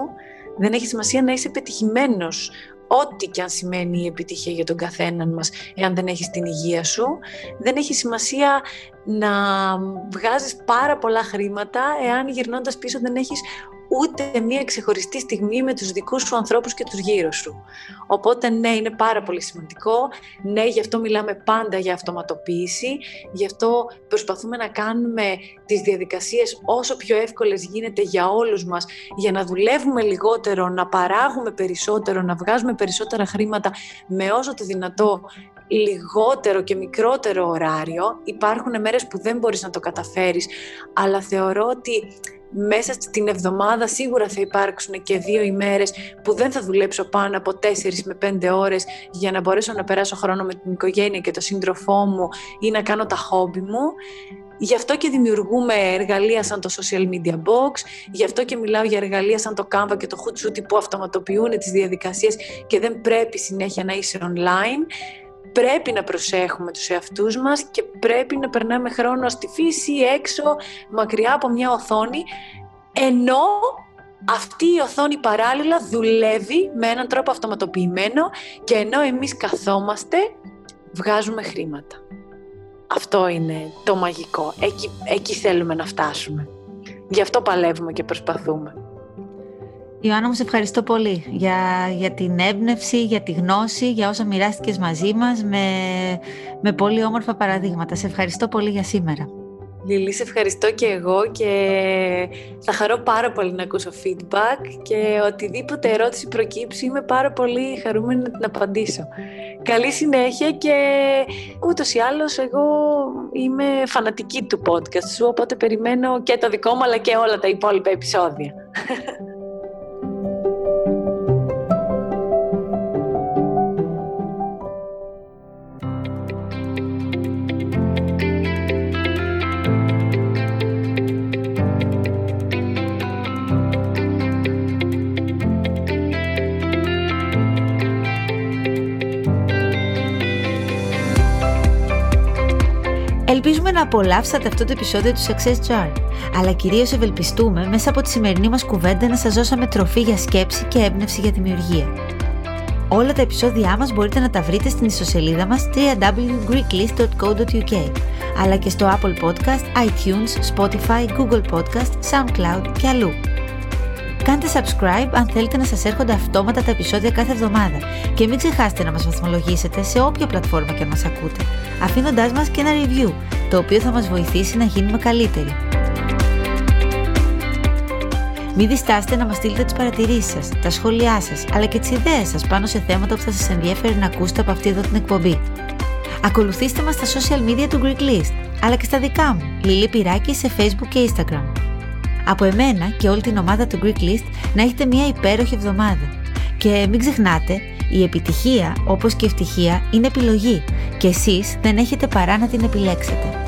Δεν έχει σημασία να είσαι πετυχημένος ό,τι και αν σημαίνει η επιτυχία για τον καθέναν μας, εάν δεν έχεις την υγεία σου. Δεν έχει σημασία να βγάζεις πάρα πολλά χρήματα, εάν γυρνώντας πίσω δεν έχεις ούτε μία ξεχωριστή στιγμή με τους δικούς σου ανθρώπους και τους γύρω σου. Οπότε ναι, είναι πάρα πολύ σημαντικό. Ναι, γι' αυτό μιλάμε πάντα για αυτοματοποίηση. Γι' αυτό προσπαθούμε να κάνουμε τις διαδικασίες όσο πιο εύκολες γίνεται για όλους μας, για να δουλεύουμε λιγότερο, να παράγουμε περισσότερο, να βγάζουμε περισσότερα χρήματα με όσο το δυνατό λιγότερο και μικρότερο ωράριο. Υπάρχουν μέρες που δεν μπορείς να το καταφέρεις, αλλά θεωρώ ότι μέσα στην εβδομάδα σίγουρα θα υπάρξουν και δύο ημέρες που δεν θα δουλέψω πάνω από 4 με 5 ώρες για να μπορέσω να περάσω χρόνο με την οικογένεια και τον σύντροφό μου ή να κάνω τα χόμπι μου. Γι' αυτό και δημιουργούμε εργαλεία σαν το social media box, γι' αυτό και μιλάω για εργαλεία σαν το Canva και το Hootsuite που αυτοματοποιούν τις διαδικασίες και δεν πρέπει συνέχεια να είσαι online. Πρέπει να προσέχουμε τους εαυτούς μας και πρέπει να περνάμε χρόνο στη φύση, έξω, μακριά από μια οθόνη, ενώ αυτή η οθόνη παράλληλα δουλεύει με έναν τρόπο αυτοματοποιημένο και ενώ εμείς καθόμαστε, βγάζουμε χρήματα. Αυτό είναι το μαγικό. Εκεί, εκεί θέλουμε να φτάσουμε. Γι' αυτό παλεύουμε και προσπαθούμε. Ιωάννα μου, σε ευχαριστώ πολύ για, για την έμπνευση, για τη γνώση, για όσα μοιράστηκες μαζί μας με, με πολύ όμορφα παραδείγματα. Σε ευχαριστώ πολύ για σήμερα. Λίλη, σε ευχαριστώ και εγώ και θα χαρώ πάρα πολύ να ακούσω feedback και οτιδήποτε ερώτηση προκύψει είμαι πάρα πολύ χαρούμενη να την απαντήσω. Καλή συνέχεια και ούτως ή άλλως εγώ είμαι φανατική του podcast σου οπότε περιμένω και το δικό μου αλλά και όλα τα υπόλοιπα επεισόδια. Ελπίζουμε να απολαύσατε αυτό το επεισόδιο του Success Jar, αλλά κυρίως ευελπιστούμε μέσα από τη σημερινή μας κουβέντα να σας δώσαμε τροφή για σκέψη και έμπνευση για δημιουργία. Όλα τα επεισόδια μας μπορείτε να τα βρείτε στην ιστοσελίδα μας www.greeklist.co.uk αλλά και στο Apple Podcast, iTunes, Spotify, Google Podcast, SoundCloud και αλλού. Κάντε subscribe αν θέλετε να σας έρχονται αυτόματα τα επεισόδια κάθε εβδομάδα και μην ξεχάσετε να μας βαθμολογήσετε σε όποια πλατφόρμα και μας ακούτε, αφήνοντάς μας και ένα review, το οποίο θα μας βοηθήσει να γίνουμε καλύτεροι. Μην διστάσετε να μας στείλετε τις παρατηρήσεις σας, τα σχόλιά σας, αλλά και τις ιδέες σας πάνω σε θέματα που θα σας ενδιαφέρει να ακούσετε από αυτή εδώ την εκπομπή. Ακολουθήστε μας στα social media του Greek List, αλλά και στα δικά μου, Λίλη Πυράκη σε Facebook και Instagram. Από εμένα και όλη την ομάδα του Greek List να έχετε μια υπέροχη εβδομάδα. Και μην ξεχνάτε, η επιτυχία όπως και η ευτυχία είναι επιλογή και εσείς δεν έχετε παρά να την επιλέξετε.